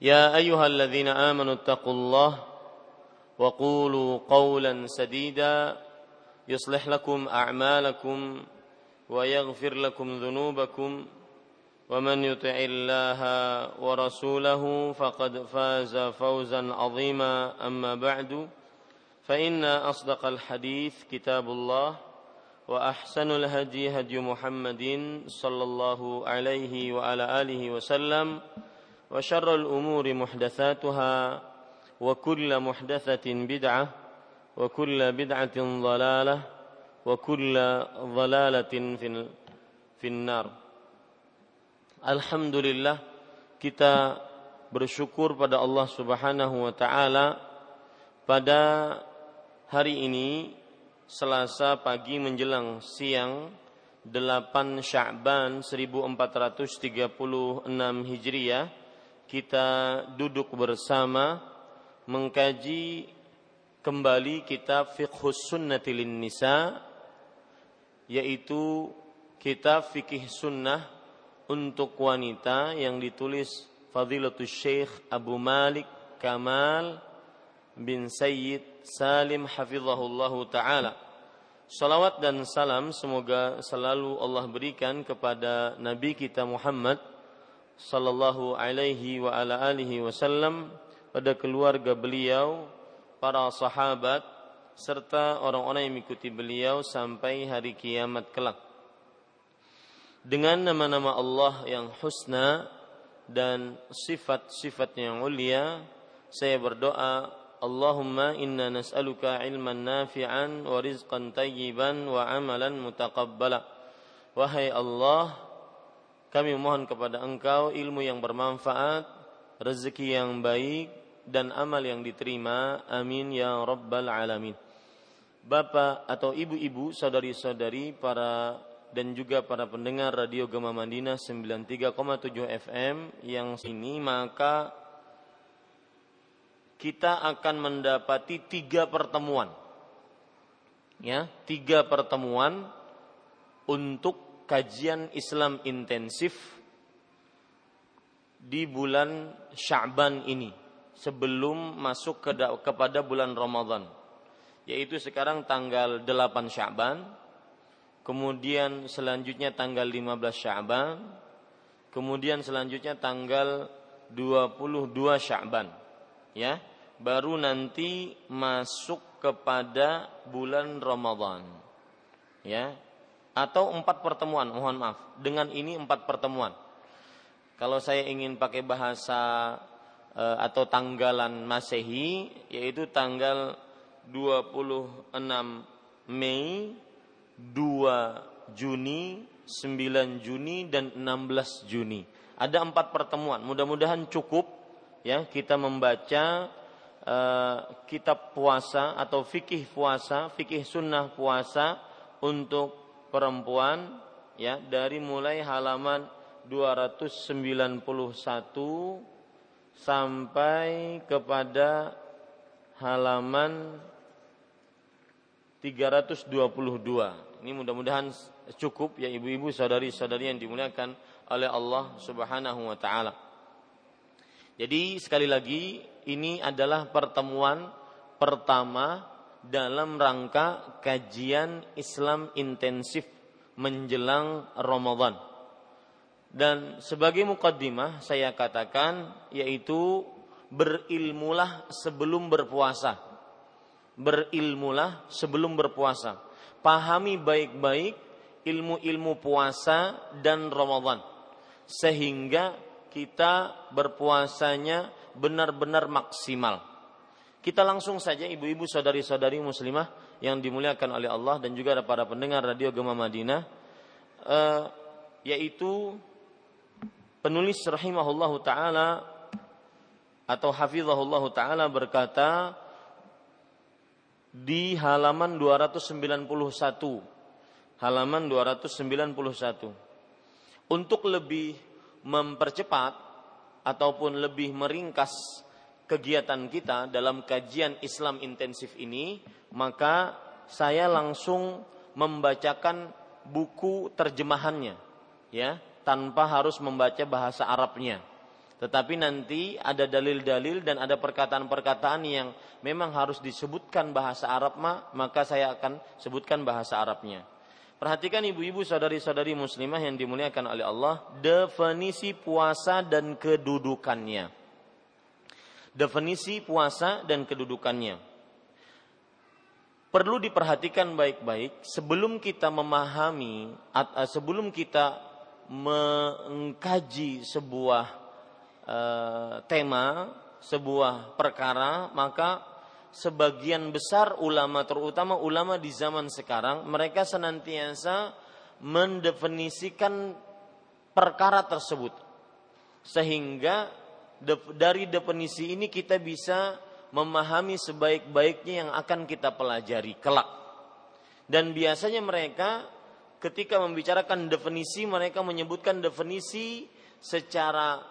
يا أيها الذين آمنوا اتقوا الله وقولوا قولا سديدا يصلح لكم أعمالكم ويغفر لكم ذنوبكم ومن يطع الله ورسوله فقد فاز فوزا عظيما أما بعد فإن أصدق الحديث كتاب الله وأحسن الهدي هدي محمد صلى الله عليه وعلى آله وسلم وشر الأمور محدثاتها وكل محدثة بدعة وكل بدعة ضلالة وكل ضلالة في في النار Alhamdulillah kita bersyukur pada Allah Subhanahu wa taala pada hari ini Selasa pagi menjelang siang 8 Sya'ban 1436 Hijriah kita duduk bersama mengkaji kembali kitab Fiqhus Sunnatil Nisa yaitu kitab fikih sunnah untuk wanita yang ditulis Fadilatul Syekh Abu Malik Kamal bin Sayyid Salim hafizahullah taala. Salawat dan salam semoga selalu Allah berikan kepada Nabi kita Muhammad sallallahu alaihi wa ala alihi wasallam pada keluarga beliau, para sahabat serta orang-orang yang mengikuti beliau sampai hari kiamat kelak. Dengan nama-nama Allah yang husna dan sifat-sifat yang mulia, saya berdoa, Allahumma inna nas'aluka ilman nafi'an wa rizqan tayyiban wa amalan mutaqabbala. Wahai Allah, kami mohon kepada Engkau ilmu yang bermanfaat, rezeki yang baik, dan amal yang diterima. Amin ya Rabbal Alamin. Bapak atau ibu-ibu, saudari-saudari, para dan juga para pendengar Radio Gema Madinah 93,7 FM yang sini maka kita akan mendapati tiga pertemuan ya tiga pertemuan untuk kajian Islam intensif di bulan Sya'ban ini sebelum masuk ke kepada bulan Ramadan. Yaitu sekarang tanggal 8 Sya'ban kemudian selanjutnya tanggal 15 Sya'ban kemudian selanjutnya tanggal 22 Sya'ban ya. Baru nanti masuk kepada bulan Ramadan ya atau empat pertemuan, mohon maaf. Dengan ini empat pertemuan. Kalau saya ingin pakai bahasa e, atau tanggalan Masehi, yaitu tanggal 26 Mei, 2 Juni, 9 Juni dan 16 Juni. Ada empat pertemuan. Mudah-mudahan cukup ya kita membaca e, kitab puasa atau fikih puasa, fikih sunnah puasa untuk perempuan ya dari mulai halaman 291 sampai kepada halaman 322. Ini mudah-mudahan cukup ya ibu-ibu saudari-saudari yang dimuliakan oleh Allah Subhanahu wa taala. Jadi sekali lagi ini adalah pertemuan pertama dalam rangka kajian Islam intensif menjelang Ramadan. Dan sebagai mukaddimah saya katakan yaitu berilmulah sebelum berpuasa. Berilmulah sebelum berpuasa. Pahami baik-baik ilmu-ilmu puasa dan Ramadan sehingga kita berpuasanya benar-benar maksimal kita langsung saja ibu-ibu saudari-saudari muslimah yang dimuliakan oleh Allah dan juga para pendengar radio Gema Madinah eh, yaitu penulis rahimahullahu taala atau hafizahullahu taala berkata di halaman 291 halaman 291 untuk lebih mempercepat ataupun lebih meringkas kegiatan kita dalam kajian Islam intensif ini maka saya langsung membacakan buku terjemahannya ya tanpa harus membaca bahasa Arabnya. Tetapi nanti ada dalil-dalil dan ada perkataan-perkataan yang memang harus disebutkan bahasa Arab maka saya akan sebutkan bahasa Arabnya. Perhatikan ibu-ibu saudari-saudari muslimah yang dimuliakan oleh Allah, definisi puasa dan kedudukannya. Definisi puasa dan kedudukannya. Perlu diperhatikan baik-baik sebelum kita memahami sebelum kita mengkaji sebuah uh, tema, sebuah perkara, maka sebagian besar ulama terutama ulama di zaman sekarang mereka senantiasa mendefinisikan perkara tersebut sehingga dari definisi ini kita bisa memahami sebaik-baiknya yang akan kita pelajari kelak dan biasanya mereka ketika membicarakan definisi mereka menyebutkan definisi secara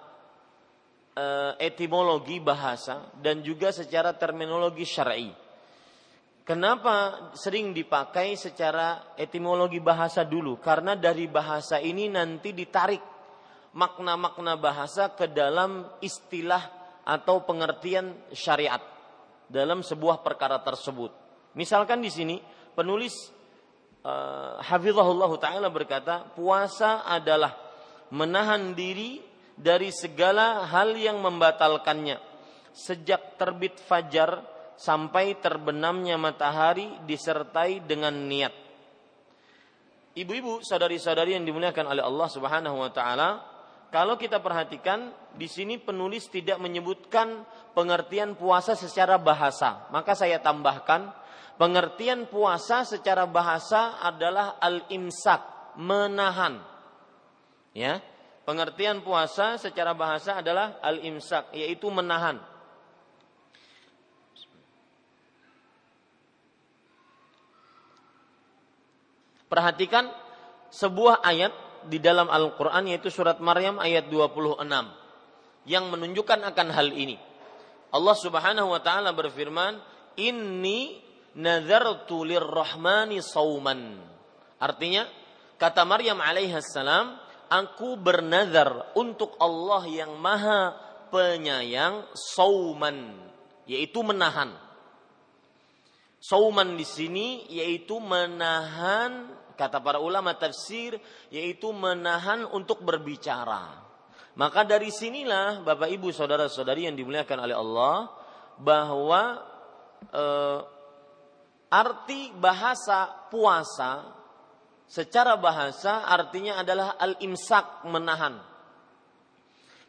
uh, etimologi bahasa dan juga secara terminologi syar'i. Kenapa sering dipakai secara etimologi bahasa dulu? Karena dari bahasa ini nanti ditarik makna-makna bahasa ke dalam istilah atau pengertian syariat dalam sebuah perkara tersebut. Misalkan di sini penulis uh, hafizahullah taala berkata, puasa adalah menahan diri dari segala hal yang membatalkannya sejak terbit fajar sampai terbenamnya matahari disertai dengan niat. Ibu-ibu, saudari-saudari yang dimuliakan oleh Allah Subhanahu wa taala, kalau kita perhatikan di sini penulis tidak menyebutkan pengertian puasa secara bahasa, maka saya tambahkan Pengertian puasa secara bahasa adalah al-imsak, menahan. Ya. Pengertian puasa secara bahasa adalah al-imsak, yaitu menahan. Perhatikan sebuah ayat di dalam Al-Quran yaitu surat Maryam ayat 26 yang menunjukkan akan hal ini. Allah Subhanahu wa taala berfirman, "Inni nazartu lirrahmani sauman. Artinya, kata Maryam alaihissalam, aku bernazar untuk Allah yang maha penyayang sauman, yaitu menahan. Sauman di sini yaitu menahan kata para ulama tafsir yaitu menahan untuk berbicara. Maka dari sinilah Bapak Ibu saudara-saudari yang dimuliakan oleh Allah bahwa e, Arti bahasa puasa secara bahasa artinya adalah al-imsak menahan.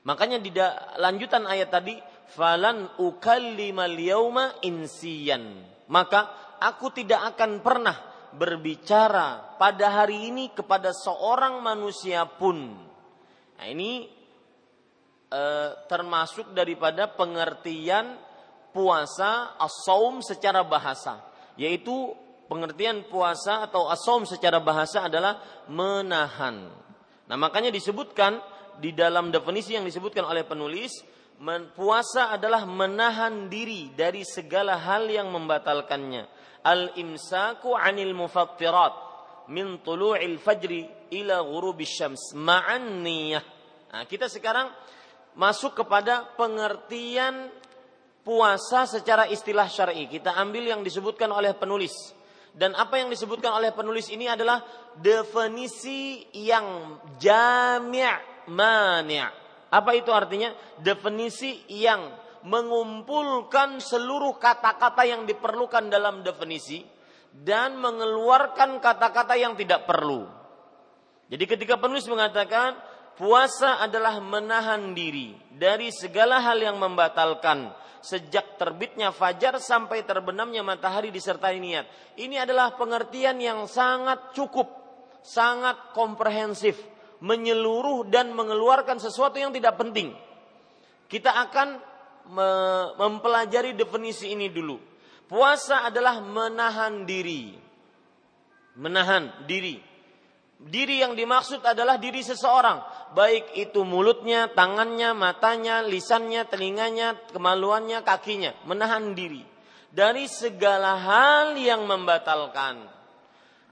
Makanya di lanjutan ayat tadi falan ukallimal yauma insiyan. Maka aku tidak akan pernah berbicara pada hari ini kepada seorang manusia pun. Nah, ini e, termasuk daripada pengertian puasa as secara bahasa yaitu pengertian puasa atau asom secara bahasa adalah menahan. Nah, makanya disebutkan di dalam definisi yang disebutkan oleh penulis, puasa adalah menahan diri dari segala hal yang membatalkannya. Al-imsaku 'anil mufattirat min tulu'il fajri ila ghurubis syams ma'an niyah. Nah, kita sekarang masuk kepada pengertian puasa secara istilah syar'i. Kita ambil yang disebutkan oleh penulis. Dan apa yang disebutkan oleh penulis ini adalah definisi yang jami' mani'. Apa itu artinya? Definisi yang mengumpulkan seluruh kata-kata yang diperlukan dalam definisi dan mengeluarkan kata-kata yang tidak perlu. Jadi ketika penulis mengatakan puasa adalah menahan diri dari segala hal yang membatalkan sejak terbitnya fajar sampai terbenamnya matahari disertai niat. Ini adalah pengertian yang sangat cukup, sangat komprehensif menyeluruh dan mengeluarkan sesuatu yang tidak penting. Kita akan mempelajari definisi ini dulu. Puasa adalah menahan diri. Menahan diri. Diri yang dimaksud adalah diri seseorang, baik itu mulutnya, tangannya, matanya, lisannya, telinganya, kemaluannya, kakinya, menahan diri dari segala hal yang membatalkan.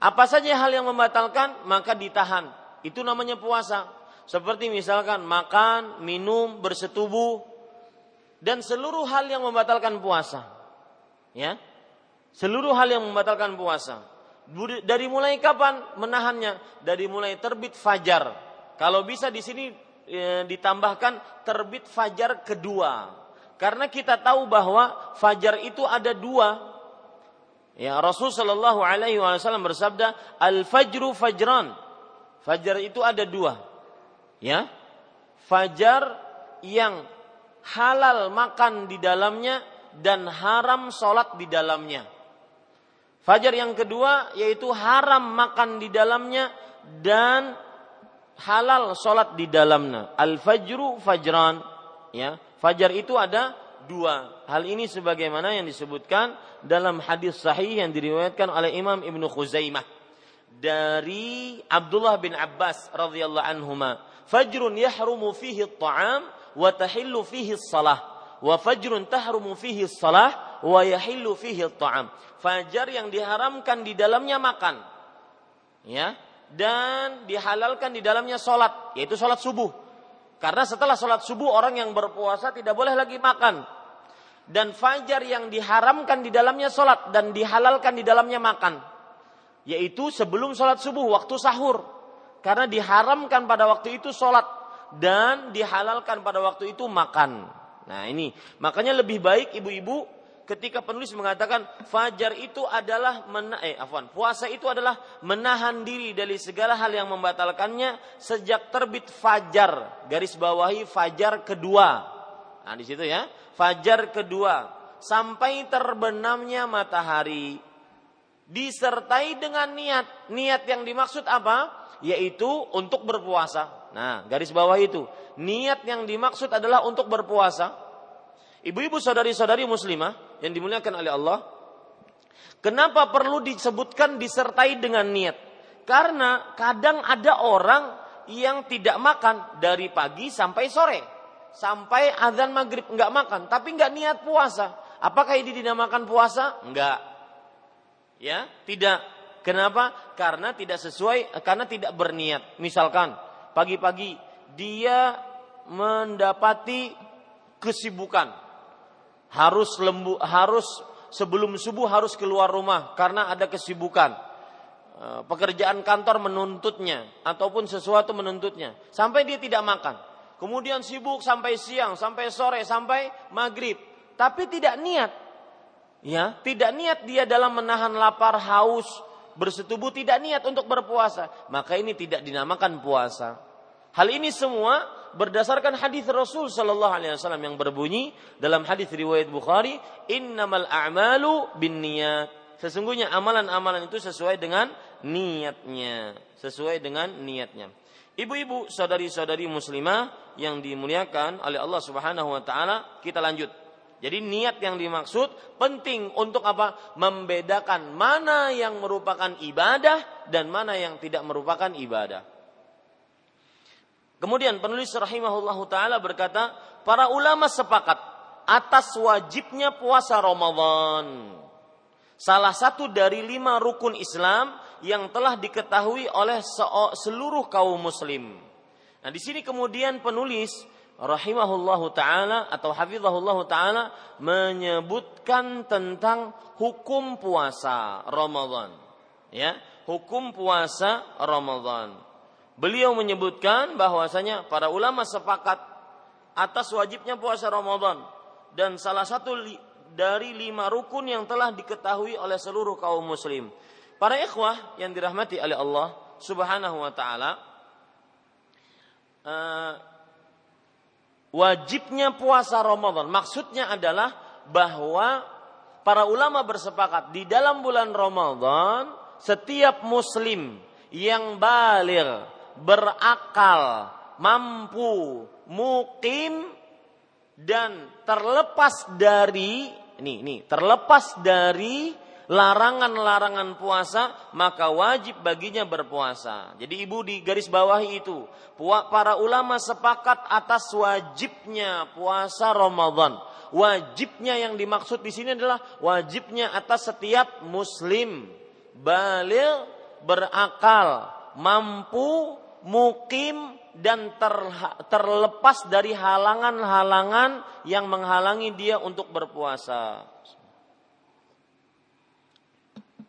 Apa saja hal yang membatalkan, maka ditahan. Itu namanya puasa. Seperti misalkan makan, minum, bersetubuh, dan seluruh hal yang membatalkan puasa. Ya, seluruh hal yang membatalkan puasa. Dari mulai kapan menahannya? Dari mulai terbit fajar. Kalau bisa di sini e, ditambahkan terbit fajar kedua. Karena kita tahu bahwa fajar itu ada dua. Ya Rasul Shallallahu Alaihi Wasallam bersabda, al fajru fajran. Fajar itu ada dua. Ya, fajar yang halal makan di dalamnya dan haram sholat di dalamnya. Fajar yang kedua yaitu haram makan di dalamnya dan halal sholat di dalamnya. Al fajru fajran. Ya, fajar itu ada dua. Hal ini sebagaimana yang disebutkan dalam hadis sahih yang diriwayatkan oleh Imam Ibnu Khuzaimah dari Abdullah bin Abbas radhiyallahu anhuma. Fajrun yahrumu fihi at-ta'am wa tahillu fihi as-salah wa fajrun tahrumu fihi salah wa yahillu fihi ta'am. Fajar yang diharamkan di dalamnya makan. Ya, dan dihalalkan di dalamnya salat, yaitu salat subuh. Karena setelah salat subuh orang yang berpuasa tidak boleh lagi makan. Dan fajar yang diharamkan di dalamnya salat dan dihalalkan di dalamnya makan. Yaitu sebelum salat subuh waktu sahur. Karena diharamkan pada waktu itu salat dan dihalalkan pada waktu itu makan. Nah ini makanya lebih baik ibu-ibu ketika penulis mengatakan fajar itu adalah mena eh afwan, puasa itu adalah menahan diri dari segala hal yang membatalkannya sejak terbit fajar garis bawahi fajar kedua. Nah di situ ya fajar kedua sampai terbenamnya matahari disertai dengan niat. Niat yang dimaksud apa? Yaitu untuk berpuasa. Nah, garis bawah itu. Niat yang dimaksud adalah untuk berpuasa. Ibu-ibu saudari-saudari muslimah yang dimuliakan oleh Allah. Kenapa perlu disebutkan disertai dengan niat? Karena kadang ada orang yang tidak makan dari pagi sampai sore. Sampai azan maghrib nggak makan, tapi nggak niat puasa. Apakah ini dinamakan puasa? Enggak. Ya, tidak. Kenapa? Karena tidak sesuai, karena tidak berniat. Misalkan pagi-pagi dia mendapati kesibukan. Harus lembu harus sebelum subuh harus keluar rumah karena ada kesibukan. E, pekerjaan kantor menuntutnya ataupun sesuatu menuntutnya sampai dia tidak makan. Kemudian sibuk sampai siang, sampai sore, sampai maghrib, tapi tidak niat. Ya, tidak niat dia dalam menahan lapar, haus, bersetubuh tidak niat untuk berpuasa, maka ini tidak dinamakan puasa. Hal ini semua berdasarkan hadis Rasul Shallallahu Alaihi Wasallam yang berbunyi dalam hadis riwayat Bukhari, innamal a'malu bin niat. Sesungguhnya amalan-amalan itu sesuai dengan niatnya, sesuai dengan niatnya. Ibu-ibu, saudari-saudari muslimah yang dimuliakan oleh Allah Subhanahu wa taala, kita lanjut. Jadi niat yang dimaksud penting untuk apa? Membedakan mana yang merupakan ibadah dan mana yang tidak merupakan ibadah. Kemudian penulis rahimahullahu taala berkata, para ulama sepakat atas wajibnya puasa Ramadan. Salah satu dari lima rukun Islam yang telah diketahui oleh seluruh kaum muslim. Nah, di sini kemudian penulis rahimahullahu taala atau hafizahullahu taala menyebutkan tentang hukum puasa Ramadan. Ya, hukum puasa Ramadan. Beliau menyebutkan bahwasanya para ulama sepakat atas wajibnya puasa Ramadan dan salah satu dari lima rukun yang telah diketahui oleh seluruh kaum muslim. Para ikhwah yang dirahmati oleh Allah Subhanahu wa taala uh, wajibnya puasa Ramadan. Maksudnya adalah bahwa para ulama bersepakat di dalam bulan Ramadan setiap muslim yang balir berakal, mampu, mukim dan terlepas dari ini ini terlepas dari larangan-larangan puasa maka wajib baginya berpuasa. Jadi ibu di garis bawahi itu para ulama sepakat atas wajibnya puasa Ramadan. Wajibnya yang dimaksud di sini adalah wajibnya atas setiap muslim balil berakal, mampu, mukim dan terlepas dari halangan-halangan yang menghalangi dia untuk berpuasa.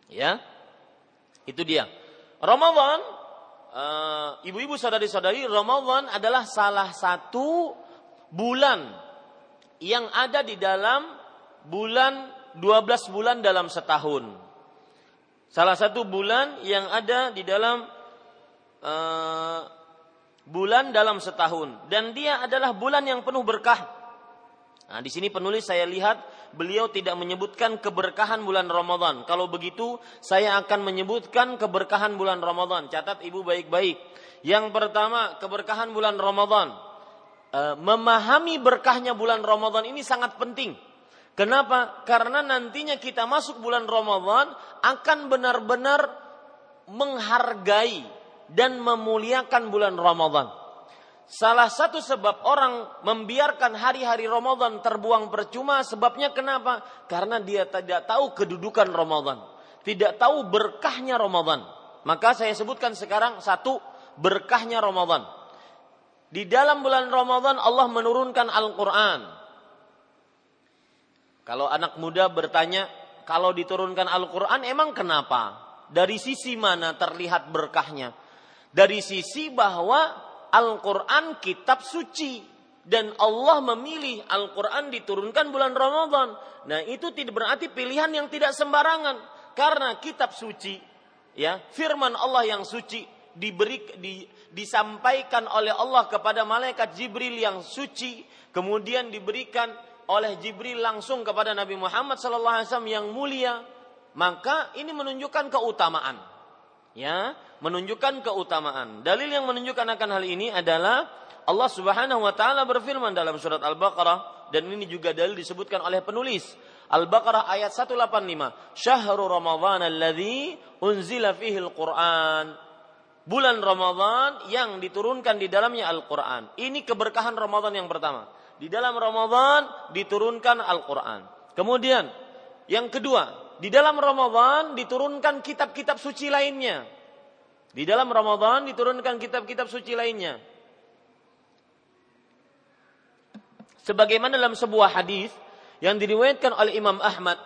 Ya, itu dia. Ramadan, uh, ibu-ibu saudari-saudari, Ramadan adalah salah satu bulan yang ada di dalam bulan 12 bulan dalam setahun. Salah satu bulan yang ada di dalam uh, bulan dalam setahun dan dia adalah bulan yang penuh berkah. Nah, di sini penulis saya lihat beliau tidak menyebutkan keberkahan bulan Ramadan. Kalau begitu, saya akan menyebutkan keberkahan bulan Ramadan. Catat ibu baik-baik. Yang pertama, keberkahan bulan Ramadan. E, memahami berkahnya bulan Ramadan ini sangat penting. Kenapa? Karena nantinya kita masuk bulan Ramadan akan benar-benar menghargai dan memuliakan bulan Ramadan. Salah satu sebab orang membiarkan hari-hari Ramadan terbuang percuma sebabnya kenapa? Karena dia tidak tahu kedudukan Ramadan, tidak tahu berkahnya Ramadan. Maka saya sebutkan sekarang satu berkahnya Ramadan. Di dalam bulan Ramadan Allah menurunkan Al-Qur'an. Kalau anak muda bertanya, kalau diturunkan Al-Qur'an emang kenapa? Dari sisi mana terlihat berkahnya? Dari sisi bahwa Al-Quran kitab suci. Dan Allah memilih Al-Quran diturunkan bulan Ramadan. Nah itu tidak berarti pilihan yang tidak sembarangan. Karena kitab suci ya firman Allah yang suci diberi di, disampaikan oleh Allah kepada malaikat Jibril yang suci kemudian diberikan oleh Jibril langsung kepada Nabi Muhammad SAW yang mulia maka ini menunjukkan keutamaan ya menunjukkan keutamaan. Dalil yang menunjukkan akan hal ini adalah Allah Subhanahu wa taala berfirman dalam surat Al-Baqarah dan ini juga dalil disebutkan oleh penulis. Al-Baqarah ayat 185. Syahrul Ramadan alladzi unzila fihi al-Qur'an. Bulan Ramadan yang diturunkan di dalamnya Al-Qur'an. Ini keberkahan Ramadan yang pertama. Di dalam Ramadan diturunkan Al-Qur'an. Kemudian yang kedua, di dalam Ramadan diturunkan kitab-kitab suci lainnya. Di dalam Ramadan diturunkan kitab-kitab suci lainnya. Sebagaimana dalam sebuah hadis yang diriwayatkan oleh Imam Ahmad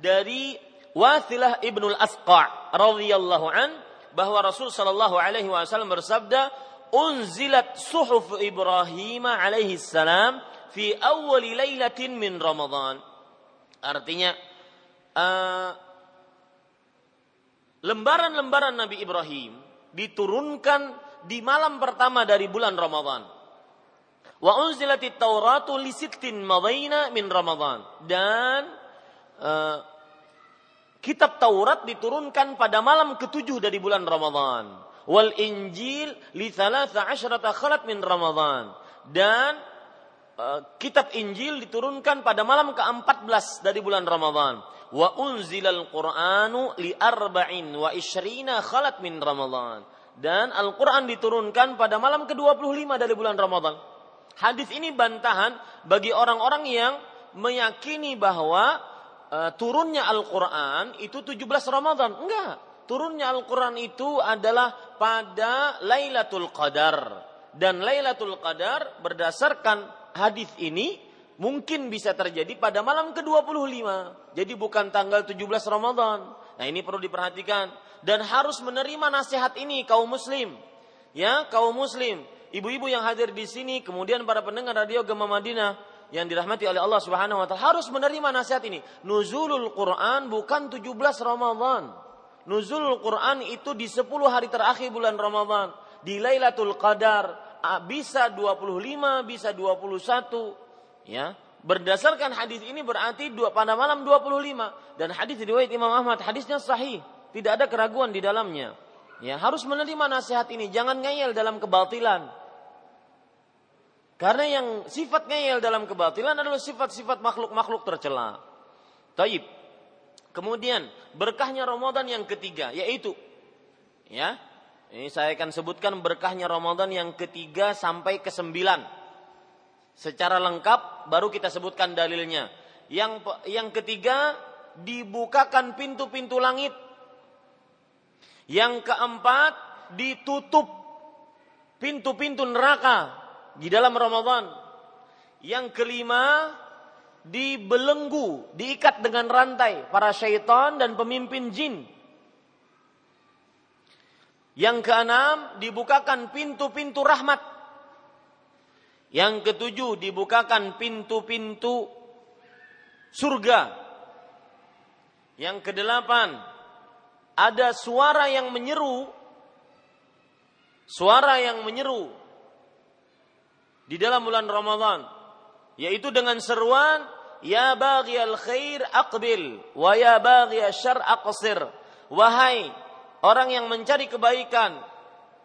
dari Wasilah ibnul Asqa radhiyallahu an bahwa Rasul sallallahu alaihi wasallam bersabda unzilat suhuf Ibrahim alaihi salam fi awal lailatin min Ramadan. Artinya uh, lembaran-lembaran Nabi Ibrahim diturunkan di malam pertama dari bulan Ramadan. Wa unzilatit Tauratu li sittin madaina min Ramadan. Dan uh, kitab Taurat diturunkan pada malam ketujuh dari bulan Ramadan. Wal Injil li thalatha asyrata khalat min Ramadan. Dan uh, kitab Injil diturunkan pada malam ke-14 dari bulan Ramadan wa unzilal Qur'anu li arba'in wa isyrina khalat min Ramadan. Dan Al-Quran diturunkan pada malam ke-25 dari bulan Ramadan. Hadis ini bantahan bagi orang-orang yang meyakini bahwa uh, turunnya Al-Quran itu 17 Ramadan. Enggak. Turunnya Al-Quran itu adalah pada Lailatul Qadar. Dan Lailatul Qadar berdasarkan hadis ini mungkin bisa terjadi pada malam ke-25. Jadi bukan tanggal 17 Ramadan. Nah, ini perlu diperhatikan dan harus menerima nasihat ini kaum muslim. Ya, kaum muslim, ibu-ibu yang hadir di sini, kemudian para pendengar radio Gema Madinah yang dirahmati oleh Allah Subhanahu wa taala harus menerima nasihat ini. Nuzulul Quran bukan 17 Ramadan. Nuzulul Quran itu di 10 hari terakhir bulan Ramadan, di Lailatul Qadar, bisa 25, bisa 21, ya berdasarkan hadis ini berarti dua pada malam 25 dan hadis riwayat Imam Ahmad hadisnya sahih tidak ada keraguan di dalamnya Ya, harus menerima nasihat ini, jangan ngeyel dalam kebatilan. Karena yang sifat ngeyel dalam kebatilan adalah sifat-sifat makhluk-makhluk tercela. Taib. Kemudian berkahnya Ramadan yang ketiga yaitu ya. Ini saya akan sebutkan berkahnya Ramadan yang ketiga sampai ke sembilan. Secara lengkap baru kita sebutkan dalilnya. Yang yang ketiga dibukakan pintu-pintu langit. Yang keempat ditutup pintu-pintu neraka di dalam Ramadan. Yang kelima dibelenggu, diikat dengan rantai para syaitan dan pemimpin jin. Yang keenam, dibukakan pintu-pintu rahmat. Yang ketujuh, dibukakan pintu-pintu surga. Yang kedelapan, ada suara yang menyeru, suara yang menyeru di dalam bulan Ramadan yaitu dengan seruan ya baghiyal khair aqbil wa ya baghiyal syarr aqsir. Wahai orang yang mencari kebaikan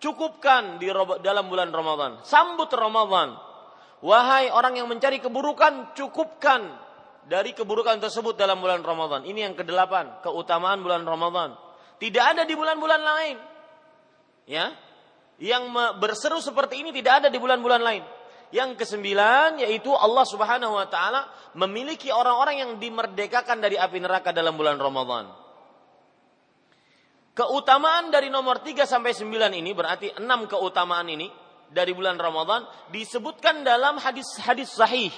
cukupkan di dalam bulan Ramadan. Sambut Ramadan wahai orang yang mencari keburukan cukupkan dari keburukan tersebut dalam bulan Ramadan. Ini yang kedelapan keutamaan bulan Ramadan. Tidak ada di bulan-bulan lain. Ya? Yang berseru seperti ini tidak ada di bulan-bulan lain. Yang kesembilan yaitu Allah Subhanahu wa taala memiliki orang-orang yang dimerdekakan dari api neraka dalam bulan Ramadan. Keutamaan dari nomor 3 sampai 9 ini berarti enam keutamaan ini dari bulan Ramadan disebutkan dalam hadis-hadis sahih.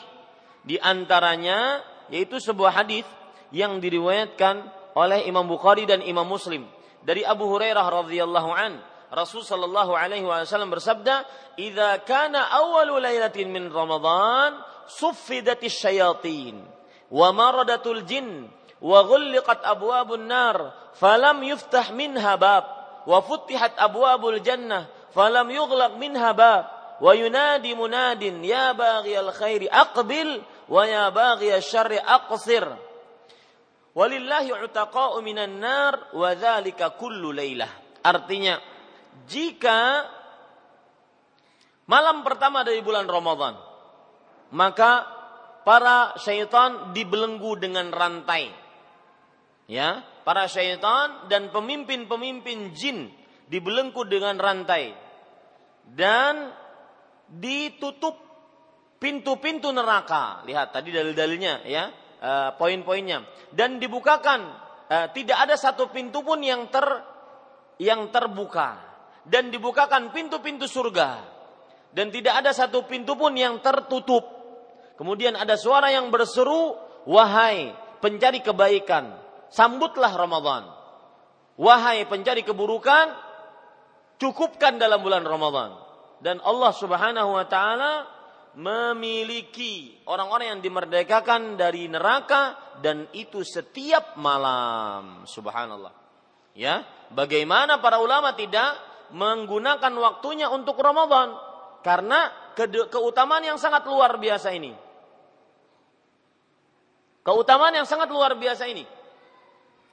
Di antaranya yaitu sebuah hadis yang diriwayatkan oleh Imam Bukhari dan Imam Muslim dari Abu Hurairah radhiyallahu an Rasul sallallahu alaihi wasallam bersabda, "Idza kana awwalu lailatin min Ramadan, suffidatis syayatin wa maradatul jin wa ghulliqat abwabun nar, falam yuftah minha bab wa futihat abwabul jannah, falam yughlaq minha bab." wa yunadi munadin ya baghiyal khairi aqbil wa ya baghiyal syarri aqsir walillahi utaqa'u minan nar wa dzalika kullu lailah artinya jika malam pertama dari bulan Ramadan, maka para syaitan dibelenggu dengan rantai. Ya, para syaitan dan pemimpin-pemimpin jin dibelenggu dengan rantai. Dan ditutup pintu-pintu neraka. Lihat tadi dalil-dalilnya ya, uh, poin-poinnya. Dan dibukakan uh, tidak ada satu pintu pun yang ter yang terbuka dan dibukakan pintu-pintu surga dan tidak ada satu pintu pun yang tertutup. Kemudian ada suara yang berseru, "Wahai pencari kebaikan, sambutlah Ramadan. Wahai pencari keburukan, cukupkan dalam bulan Ramadan." Dan Allah Subhanahu wa taala memiliki orang-orang yang dimerdekakan dari neraka dan itu setiap malam. Subhanallah. Ya, bagaimana para ulama tidak menggunakan waktunya untuk Ramadan karena ke keutamaan yang sangat luar biasa ini. Keutamaan yang sangat luar biasa ini.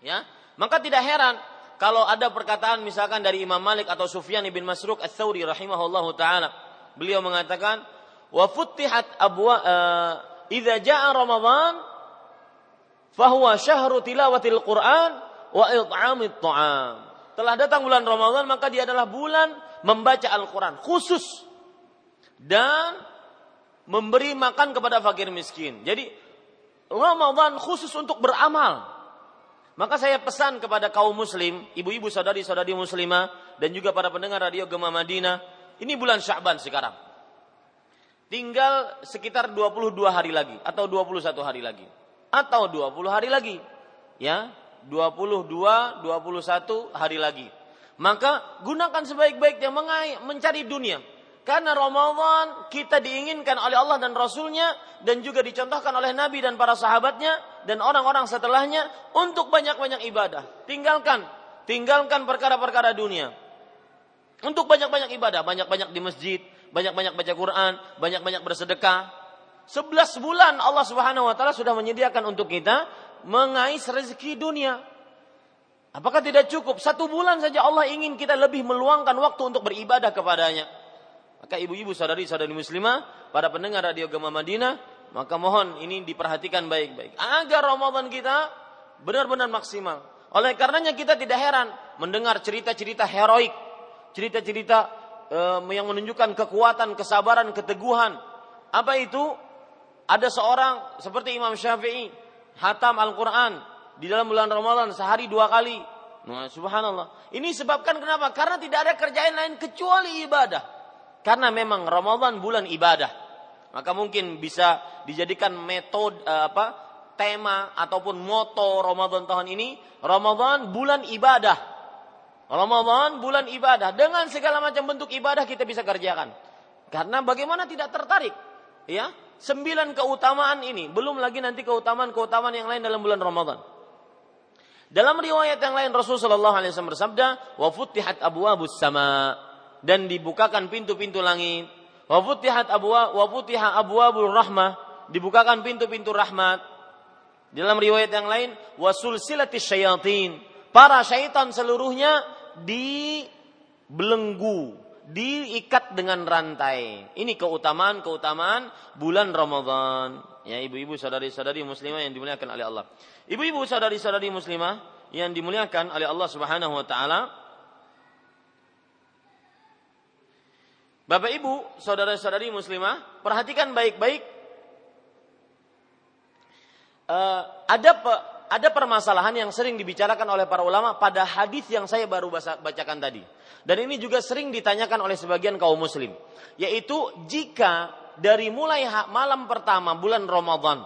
Ya, maka tidak heran kalau ada perkataan misalkan dari Imam Malik atau Sufyan bin Masruq Ats-Tsauri rahimahullahu taala. Beliau mengatakan, "Wa futtihat abwa uh, idza jaa Ramadan fahuwa syahru tilawatil Qur'an wa it'amit ta'am." telah datang bulan Ramadan maka dia adalah bulan membaca Al-Quran khusus dan memberi makan kepada fakir miskin. Jadi Ramadan khusus untuk beramal. Maka saya pesan kepada kaum muslim, ibu-ibu saudari-saudari muslimah dan juga para pendengar radio Gema Madinah, ini bulan Sya'ban sekarang. Tinggal sekitar 22 hari lagi atau 21 hari lagi atau 20 hari lagi. Ya, 22, 21 hari lagi. Maka gunakan sebaik-baiknya mencari dunia. Karena Ramadan kita diinginkan oleh Allah dan Rasulnya dan juga dicontohkan oleh Nabi dan para sahabatnya dan orang-orang setelahnya untuk banyak-banyak ibadah. Tinggalkan, tinggalkan perkara-perkara dunia. Untuk banyak-banyak ibadah, banyak-banyak di masjid, banyak-banyak baca Quran, banyak-banyak bersedekah. 11 bulan Allah Subhanahu wa taala sudah menyediakan untuk kita mengais rezeki dunia. Apakah tidak cukup? Satu bulan saja Allah ingin kita lebih meluangkan waktu untuk beribadah kepadanya. Maka ibu-ibu sadari-sadari muslimah, para pendengar radio Gema Madinah, maka mohon ini diperhatikan baik-baik. Agar Ramadan kita benar-benar maksimal. Oleh karenanya kita tidak heran mendengar cerita-cerita heroik, cerita-cerita eh, yang menunjukkan kekuatan, kesabaran, keteguhan. Apa itu? Ada seorang seperti Imam Syafi'i, hatam Al-Quran di dalam bulan Ramadan sehari dua kali. Nah, subhanallah. Ini sebabkan kenapa? Karena tidak ada kerjaan lain kecuali ibadah. Karena memang Ramadan bulan ibadah. Maka mungkin bisa dijadikan metode eh, apa? tema ataupun moto Ramadan tahun ini, Ramadan bulan ibadah. Ramadan bulan ibadah. Dengan segala macam bentuk ibadah kita bisa kerjakan. Karena bagaimana tidak tertarik? Ya, sembilan keutamaan ini. Belum lagi nanti keutamaan-keutamaan yang lain dalam bulan Ramadan. Dalam riwayat yang lain Rasulullah SAW bersabda, "Wa futihat abwabus sama" dan dibukakan pintu-pintu langit. Wa futihat abwa wa futiha abwabur rahmah, dibukakan pintu-pintu rahmat. Dalam riwayat yang lain, wa sulsilatis syayatin. Para syaitan seluruhnya dibelenggu, diikat dengan rantai. Ini keutamaan-keutamaan bulan Ramadan. Ya, ibu-ibu saudari-saudari muslimah yang dimuliakan oleh Allah. Ibu-ibu saudari-saudari muslimah yang dimuliakan oleh Allah Subhanahu wa taala. Bapak Ibu, saudara-saudari muslimah, perhatikan baik-baik. Uh, ada pe, ada permasalahan yang sering dibicarakan oleh para ulama pada hadis yang saya baru bacakan tadi. Dan ini juga sering ditanyakan oleh sebagian kaum muslim, yaitu jika dari mulai malam pertama bulan Ramadan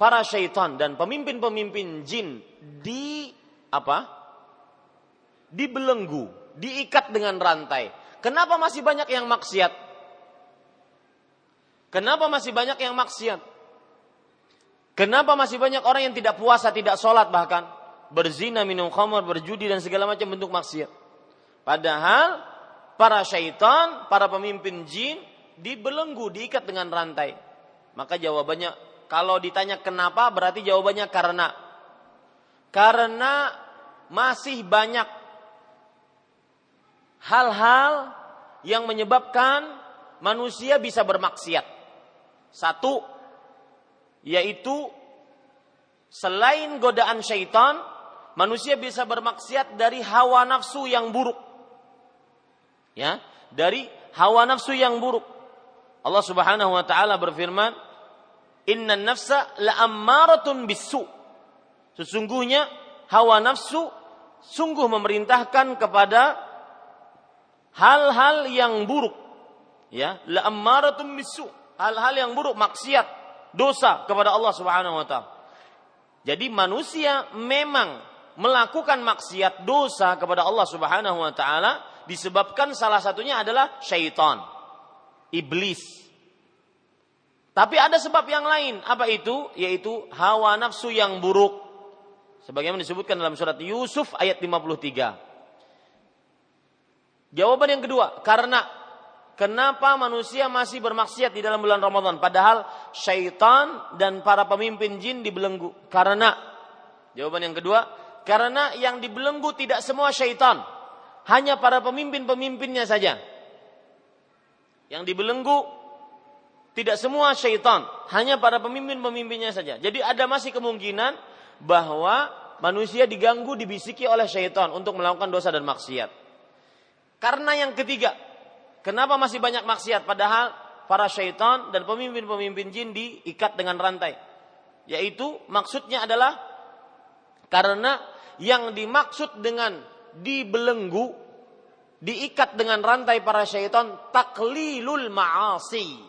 para syaitan dan pemimpin-pemimpin jin di apa? dibelenggu, diikat dengan rantai. Kenapa masih banyak yang maksiat? Kenapa masih banyak yang maksiat? Kenapa masih banyak orang yang tidak puasa, tidak sholat bahkan berzina, minum khamar, berjudi dan segala macam bentuk maksiat? Padahal para syaitan, para pemimpin jin dibelenggu, diikat dengan rantai. Maka jawabannya kalau ditanya kenapa berarti jawabannya karena karena masih banyak hal-hal yang menyebabkan manusia bisa bermaksiat. Satu yaitu selain godaan syaitan, manusia bisa bermaksiat dari hawa nafsu yang buruk. Ya, dari hawa nafsu yang buruk. Allah Subhanahu wa taala berfirman, "Inna nafsa la'ammaratun bisu." Sesungguhnya hawa nafsu sungguh memerintahkan kepada hal-hal yang buruk. Ya, la'ammaratun bisu. Hal-hal yang buruk, maksiat, dosa kepada Allah Subhanahu wa taala. Jadi manusia memang melakukan maksiat dosa kepada Allah Subhanahu wa taala disebabkan salah satunya adalah syaitan iblis. Tapi ada sebab yang lain. Apa itu? Yaitu hawa nafsu yang buruk. Sebagaimana disebutkan dalam surat Yusuf ayat 53. Jawaban yang kedua, karena kenapa manusia masih bermaksiat di dalam bulan Ramadan padahal syaitan dan para pemimpin jin dibelenggu? Karena jawaban yang kedua, karena yang dibelenggu tidak semua syaitan, hanya para pemimpin-pemimpinnya saja. Yang dibelenggu tidak semua syaitan, hanya para pemimpin-pemimpinnya saja. Jadi ada masih kemungkinan bahwa manusia diganggu, dibisiki oleh syaitan untuk melakukan dosa dan maksiat. Karena yang ketiga, kenapa masih banyak maksiat? Padahal para syaitan dan pemimpin-pemimpin jin diikat dengan rantai? Yaitu maksudnya adalah karena yang dimaksud dengan dibelenggu diikat dengan rantai para syaitan taklilul ma'asi.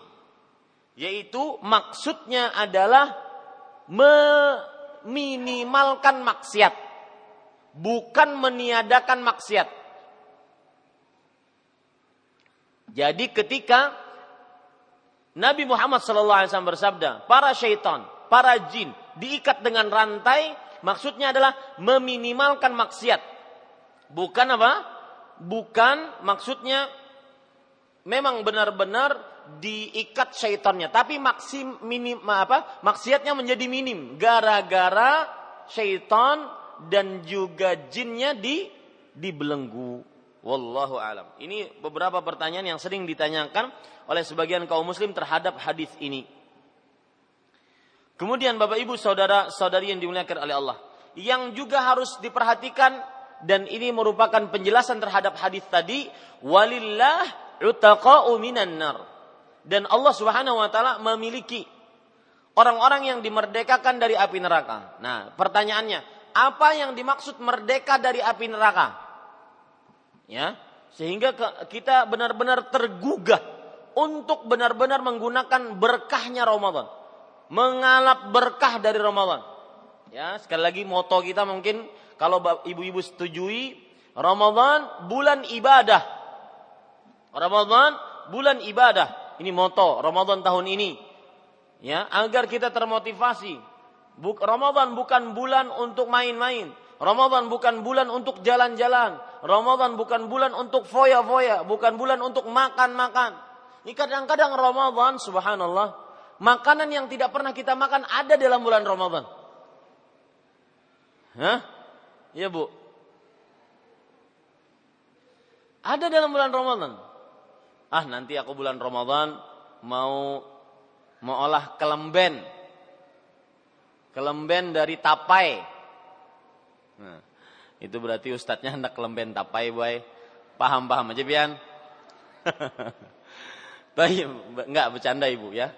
Yaitu maksudnya adalah meminimalkan maksiat bukan meniadakan maksiat jadi ketika Nabi Muhammad SAW bersabda para syaitan para jin diikat dengan rantai maksudnya adalah meminimalkan maksiat bukan apa bukan maksudnya memang benar-benar diikat syaitannya, tapi maksim minim apa? Maksiatnya menjadi minim gara-gara syaitan dan juga jinnya di dibelenggu. Wallahu alam. Ini beberapa pertanyaan yang sering ditanyakan oleh sebagian kaum muslim terhadap hadis ini. Kemudian Bapak Ibu saudara saudari yang dimuliakan oleh Allah, yang juga harus diperhatikan dan ini merupakan penjelasan terhadap hadis tadi, walillah utaqa'u minan nar. Dan Allah Subhanahu wa taala memiliki orang-orang yang dimerdekakan dari api neraka. Nah, pertanyaannya, apa yang dimaksud merdeka dari api neraka? Ya, sehingga kita benar-benar tergugah untuk benar-benar menggunakan berkahnya Ramadan. Mengalap berkah dari Ramadan. Ya, sekali lagi moto kita mungkin kalau ibu-ibu setujui Ramadan bulan ibadah. Ramadan bulan ibadah. Ini moto Ramadan tahun ini ya agar kita termotivasi. Buk, Ramadan bukan bulan untuk main-main. Ramadan bukan bulan untuk jalan-jalan. Ramadan bukan bulan untuk foya-foya, bukan bulan untuk makan-makan. Ini kadang-kadang Ramadan, subhanallah, makanan yang tidak pernah kita makan ada dalam bulan Ramadan. Hah? Ya, Bu. Ada dalam bulan Ramadan. Ah, nanti aku bulan Ramadan mau mau olah kelemben. Kelemben dari tapai. Nah, itu berarti ustadznya hendak kelemben tapai, boy. Paham-paham aja, Bian. Baik, enggak bercanda Ibu ya.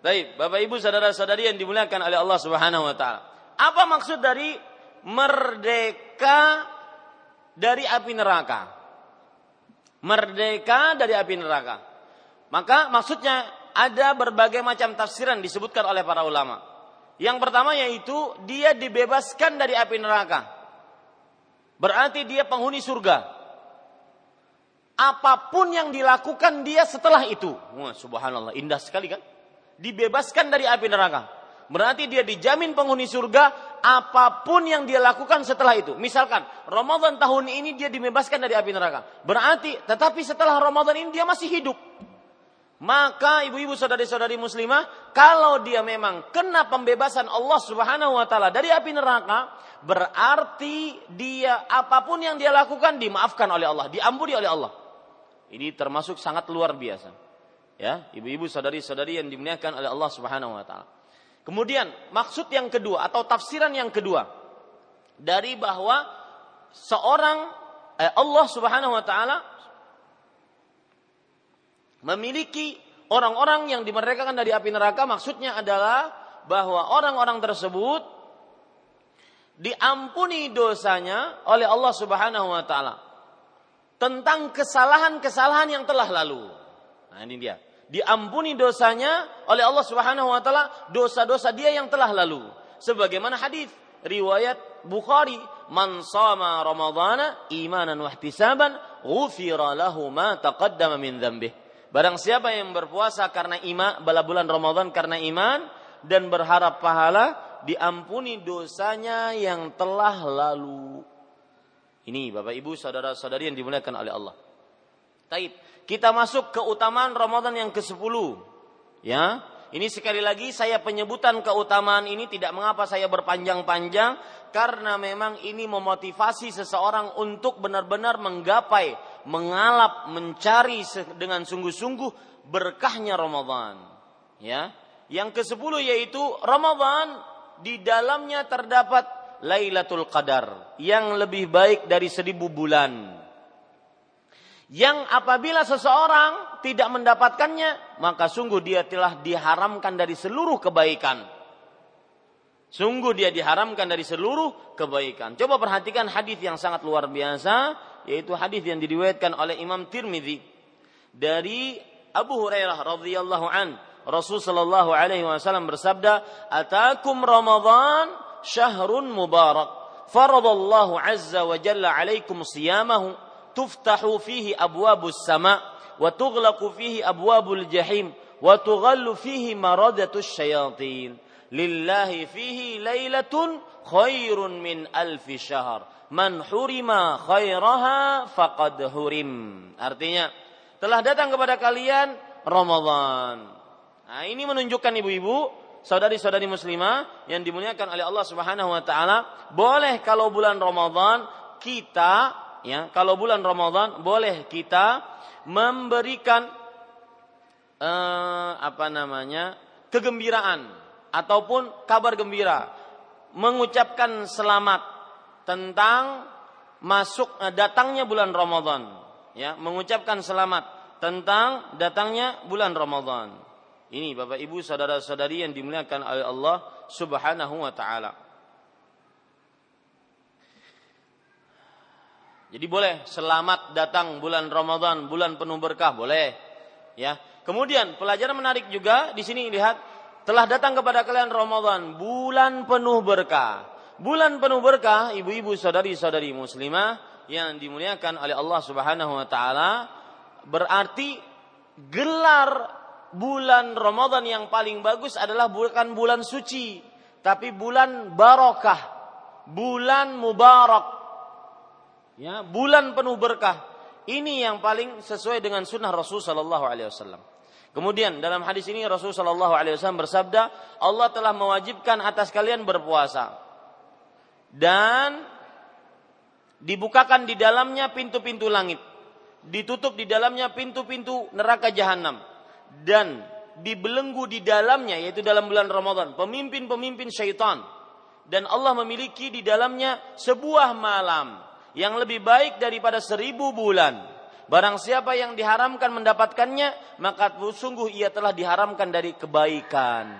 Baik, Bapak Ibu saudara-saudari yang dimuliakan oleh Allah Subhanahu wa taala. Apa maksud dari merdeka dari api neraka? Merdeka dari api neraka. Maka maksudnya ada berbagai macam tafsiran disebutkan oleh para ulama. Yang pertama yaitu dia dibebaskan dari api neraka. Berarti dia penghuni surga. Apa pun yang dilakukan dia setelah itu. Wah, subhanallah, indah sekali kan? Dibebaskan dari api neraka. Berarti dia dijamin penghuni surga apa pun yang dia lakukan setelah itu. Misalkan Ramadan tahun ini dia dibebaskan dari api neraka. Berarti tetapi setelah Ramadan ini dia masih hidup. Maka ibu-ibu saudari-saudari muslimah, kalau dia memang kena pembebasan Allah Subhanahu wa taala dari api neraka, berarti dia apa pun yang dia lakukan dimaafkan oleh Allah, diampuni oleh Allah. Ini termasuk sangat luar biasa. Ya, ibu-ibu saudari-saudari yang dimuliakan oleh Allah Subhanahu wa taala. Kemudian, maksud yang kedua atau tafsiran yang kedua dari bahwa seorang eh, Allah Subhanahu wa taala memiliki orang-orang yang dimerdekakan dari api neraka maksudnya adalah bahwa orang-orang tersebut diampuni dosanya oleh Allah Subhanahu wa taala tentang kesalahan-kesalahan yang telah lalu. Nah, ini dia. Diampuni dosanya oleh Allah Subhanahu wa taala dosa-dosa dia yang telah lalu. Sebagaimana hadis riwayat Bukhari, "Man shama Ramadhana imanan wa ihtisaban, ghufira lahu ma taqaddama min dzambihi." Barang siapa yang berpuasa karena iman, bala bulan Ramadan karena iman dan berharap pahala, diampuni dosanya yang telah lalu. Ini Bapak Ibu saudara-saudari yang dimuliakan oleh Allah. Taib. Kita masuk ke utamaan Ramadan yang ke-10. Ya. Ini sekali lagi saya penyebutan keutamaan ini tidak mengapa saya berpanjang-panjang karena memang ini memotivasi seseorang untuk benar-benar menggapai mengalap, mencari dengan sungguh-sungguh berkahnya Ramadan. Ya. Yang ke-10 yaitu Ramadan di dalamnya terdapat Lailatul Qadar yang lebih baik dari seribu bulan. Yang apabila seseorang tidak mendapatkannya, maka sungguh dia telah diharamkan dari seluruh kebaikan. Sungguh dia diharamkan dari seluruh kebaikan. Coba perhatikan hadis yang sangat luar biasa yaitu hadis yang diriwayatkan oleh Imam Tirmidzi dari Abu Hurairah radhiyallahu an Rasul sallallahu alaihi wasallam bersabda atakum Ramadan syahrun mubarak faradallahu azza wa jalla alaikum siyamahu tuftahu fihi abwabus sama wa tughlaqu fihi abwabul jahim wa tughallu fihi maradatus syayatin lillahi fihi lailatun khairun min alfi syahr man hurima khairaha faqad hurim. Artinya, telah datang kepada kalian Ramadan. Nah, ini menunjukkan ibu-ibu saudari-saudari muslimah yang dimuliakan oleh Allah Subhanahu wa taala, boleh kalau bulan Ramadan kita ya, kalau bulan Ramadan boleh kita memberikan eh, apa namanya? kegembiraan ataupun kabar gembira, mengucapkan selamat tentang masuk eh, datangnya bulan Ramadan, ya, mengucapkan selamat tentang datangnya bulan Ramadan. Ini Bapak Ibu saudara-saudari yang dimuliakan oleh Allah Subhanahu wa taala. Jadi boleh selamat datang bulan Ramadan, bulan penuh berkah, boleh. Ya. Kemudian pelajaran menarik juga di sini lihat telah datang kepada kalian Ramadan, bulan penuh berkah. Bulan penuh berkah, ibu-ibu saudari-saudari muslimah yang dimuliakan oleh Allah Subhanahu wa taala berarti gelar bulan Ramadan yang paling bagus adalah bukan bulan suci, tapi bulan barokah, bulan mubarak. Ya, bulan penuh berkah. Ini yang paling sesuai dengan sunnah Rasul Shallallahu Alaihi Wasallam. Kemudian dalam hadis ini Rasul Shallallahu Alaihi Wasallam bersabda, Allah telah mewajibkan atas kalian berpuasa dan dibukakan di dalamnya pintu-pintu langit, ditutup di dalamnya pintu-pintu neraka jahanam dan dibelenggu di dalamnya yaitu dalam bulan Ramadan pemimpin-pemimpin syaitan dan Allah memiliki di dalamnya sebuah malam yang lebih baik daripada seribu bulan. Barang siapa yang diharamkan mendapatkannya, maka sungguh ia telah diharamkan dari kebaikan.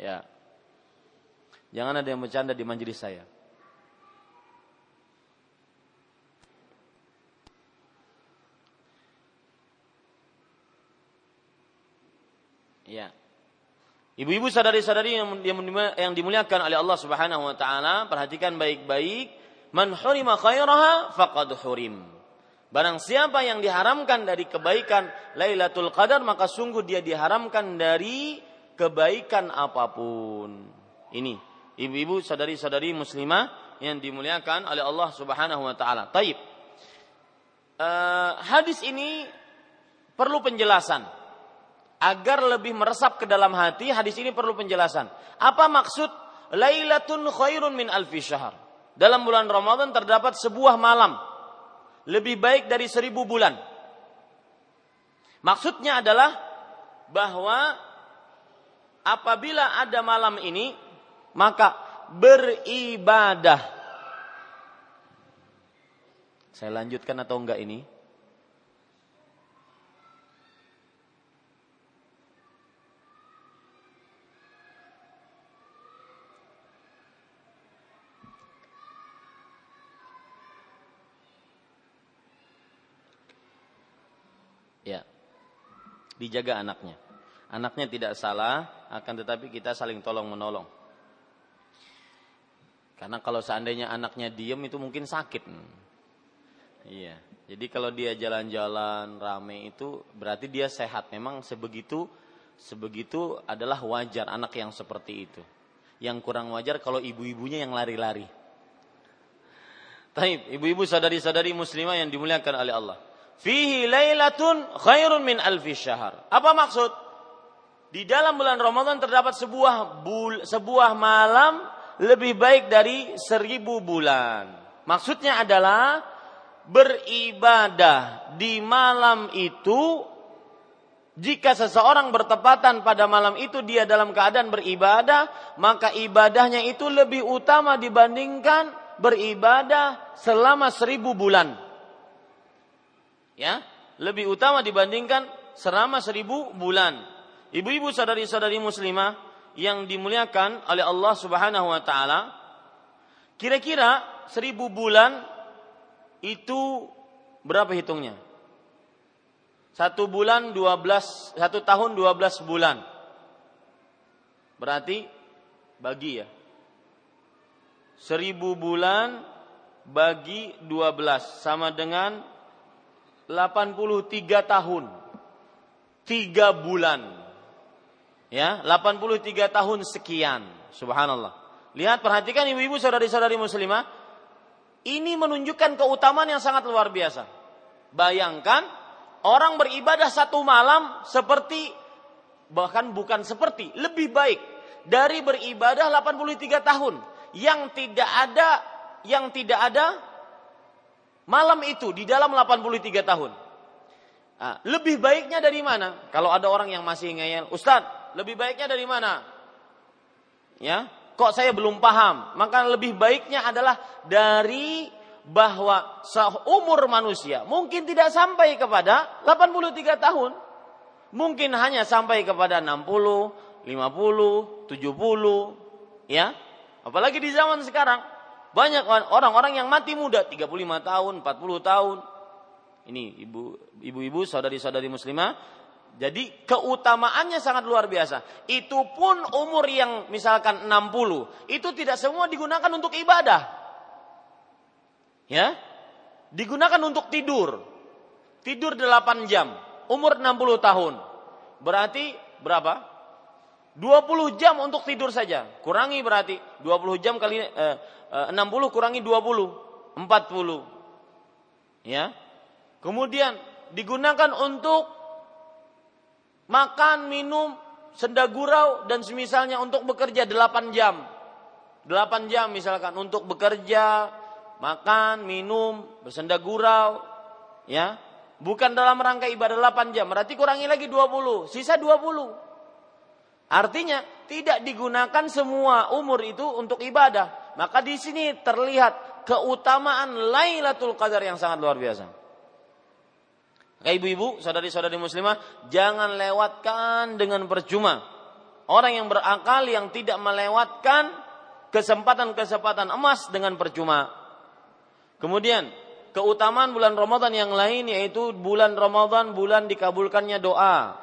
Ya. Jangan ada yang bercanda di majelis saya. Ya. Ibu-ibu sadari-sadari yang, dimuliakan oleh Allah Subhanahu wa taala, perhatikan baik-baik, man hurima khairaha faqad hurim. Barang siapa yang diharamkan dari kebaikan Lailatul Qadar maka sungguh dia diharamkan dari kebaikan apa pun. Ini ibu-ibu sadari-sadari muslimah yang dimuliakan oleh Allah Subhanahu wa taala. Taib. Uh, hadis ini perlu penjelasan agar lebih meresap ke dalam hati, hadis ini perlu penjelasan. Apa maksud Lailatun khairun min alfi syahr? Dalam bulan Ramadan terdapat sebuah malam lebih baik dari seribu bulan. Maksudnya adalah bahwa apabila ada malam ini, maka beribadah. Saya lanjutkan atau enggak ini? Dijaga anaknya. Anaknya tidak salah, akan tetapi kita saling tolong menolong. Karena kalau seandainya anaknya diem itu mungkin sakit. Iya. Jadi kalau dia jalan-jalan rame itu berarti dia sehat. Memang sebegitu sebegitu adalah wajar anak yang seperti itu. Yang kurang wajar kalau ibu-ibunya yang lari-lari. Taib, ibu-ibu sadari-sadari muslimah yang dimuliakan oleh Allah fihi lailatun khairun min alfi syahr. Apa maksud? Di dalam bulan Ramadan terdapat sebuah bul, sebuah malam lebih baik dari seribu bulan. Maksudnya adalah beribadah di malam itu jika seseorang bertepatan pada malam itu dia dalam keadaan beribadah, maka ibadahnya itu lebih utama dibandingkan beribadah selama seribu bulan ya lebih utama dibandingkan selama seribu bulan. Ibu-ibu sadari-sadari muslimah yang dimuliakan oleh Allah Subhanahu wa taala, kira-kira seribu bulan itu berapa hitungnya? Satu bulan dua belas, satu tahun dua belas bulan. Berarti bagi ya. Seribu bulan bagi dua belas sama dengan 83 tahun. 3 bulan. Ya, 83 tahun sekian. Subhanallah. Lihat perhatikan ibu-ibu saudari-saudari muslimah, ini menunjukkan keutamaan yang sangat luar biasa. Bayangkan orang beribadah satu malam seperti bahkan bukan seperti, lebih baik dari beribadah 83 tahun yang tidak ada yang tidak ada malam itu di dalam 83 tahun. Nah, lebih baiknya dari mana? Kalau ada orang yang masih ngeyel, Ustadz, lebih baiknya dari mana? Ya, kok saya belum paham? Maka lebih baiknya adalah dari bahwa seumur manusia mungkin tidak sampai kepada 83 tahun. Mungkin hanya sampai kepada 60, 50, 70, ya. Apalagi di zaman sekarang banyak orang-orang yang mati muda, 35 tahun, 40 tahun. Ini ibu ibu-ibu, saudari-saudari muslimah. Jadi keutamaannya sangat luar biasa. Itu pun umur yang misalkan 60, itu tidak semua digunakan untuk ibadah. Ya. Digunakan untuk tidur. Tidur 8 jam umur 60 tahun. Berarti berapa? 20 jam untuk tidur saja. Kurangi berarti 20 jam kali eh, 60 kurangi 20, 40. Ya. Kemudian digunakan untuk makan, minum, senda gurau dan semisalnya untuk bekerja 8 jam. 8 jam misalkan untuk bekerja, makan, minum, bersenda gurau, ya bukan dalam rangka ibadah 8 jam, berarti kurangi lagi 20, sisa 20. Artinya tidak digunakan semua umur itu untuk ibadah. Maka di sini terlihat keutamaan Lailatul Qadar yang sangat luar biasa. Maka ibu-ibu, saudari-saudari muslimah, jangan lewatkan dengan percuma. Orang yang berakal yang tidak melewatkan kesempatan-kesempatan emas dengan percuma. Kemudian keutamaan bulan Ramadan yang lain yaitu bulan Ramadan bulan dikabulkannya doa.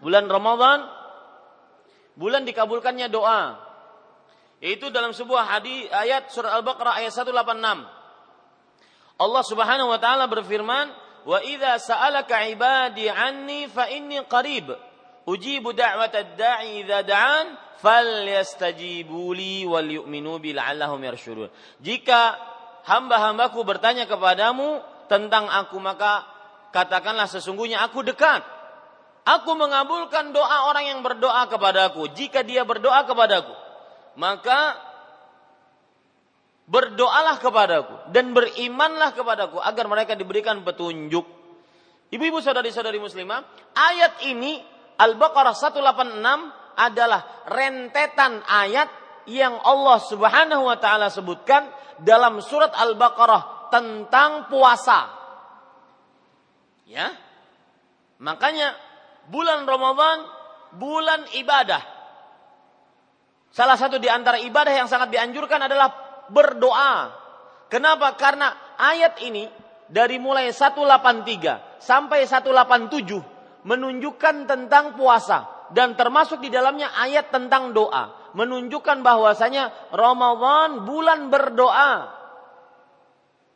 Bulan Ramadan bulan dikabulkannya doa. Yaitu dalam sebuah hadis ayat surah Al-Baqarah ayat 186. Allah Subhanahu wa taala berfirman, "Wa idza sa'alaka 'ibadi 'anni fa inni qarib." Ujibu da'watad da'i idza da'an falyastajibu li wal yu'minu bi la'allahum yarsyudun. Jika hamba-hambaku bertanya kepadamu tentang aku maka katakanlah sesungguhnya aku dekat. Aku mengabulkan doa orang yang berdoa kepadaku. Jika dia berdoa kepadaku, maka berdoalah kepadaku dan berimanlah kepadaku agar mereka diberikan petunjuk. Ibu-ibu saudari-saudari muslimah, ayat ini Al-Baqarah 186 adalah rentetan ayat yang Allah Subhanahu wa taala sebutkan dalam surat Al-Baqarah tentang puasa. Ya. Makanya bulan Ramadan bulan ibadah. Salah satu di antara ibadah yang sangat dianjurkan adalah berdoa. Kenapa? Karena ayat ini dari mulai 183 sampai 187 menunjukkan tentang puasa dan termasuk di dalamnya ayat tentang doa menunjukkan bahwasanya Ramadan bulan berdoa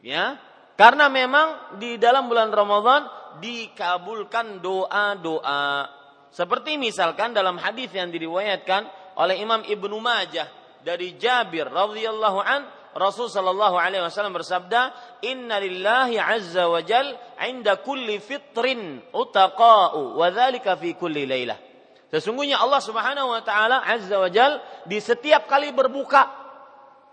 ya karena memang di dalam bulan Ramadan dikabulkan doa-doa. Seperti misalkan dalam hadis yang diriwayatkan oleh Imam Ibnu Majah dari Jabir radhiyallahu an Rasul sallallahu alaihi wasallam bersabda, "Inna lillahi azza wa jal 'inda kulli fitrin utaqa'u wa dzalika fi kulli lailah." Sesungguhnya Allah Subhanahu wa taala azza wa jal di setiap kali berbuka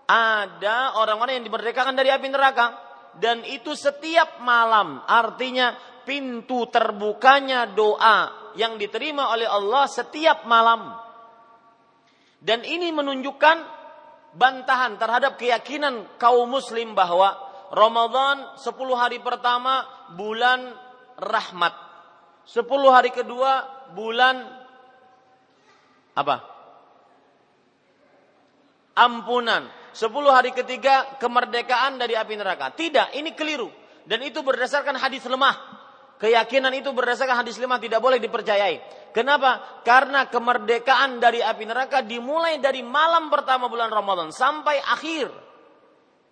ada orang-orang yang dimerdekakan dari api neraka. Dan itu setiap malam. Artinya pintu terbukanya doa yang diterima oleh Allah setiap malam. Dan ini menunjukkan bantahan terhadap keyakinan kaum muslim bahwa Ramadan 10 hari pertama bulan rahmat. 10 hari kedua bulan apa? Ampunan. 10 hari ketiga kemerdekaan dari api neraka. Tidak, ini keliru. Dan itu berdasarkan hadis lemah. Keyakinan itu berdasarkan hadis lima tidak boleh dipercayai. Kenapa? Karena kemerdekaan dari api neraka dimulai dari malam pertama bulan Ramadan sampai akhir.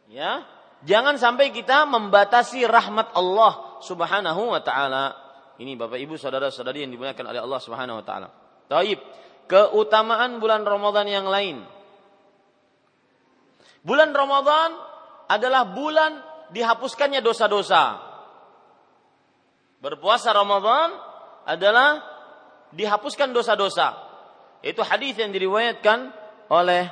Ya, jangan sampai kita membatasi rahmat Allah Subhanahu wa taala. Ini Bapak Ibu saudara-saudari yang dimuliakan oleh Allah Subhanahu wa taala. Taib. Keutamaan bulan Ramadan yang lain. Bulan Ramadan adalah bulan dihapuskannya dosa-dosa. Berpuasa Ramadan adalah dihapuskan dosa-dosa. Itu hadis yang diriwayatkan oleh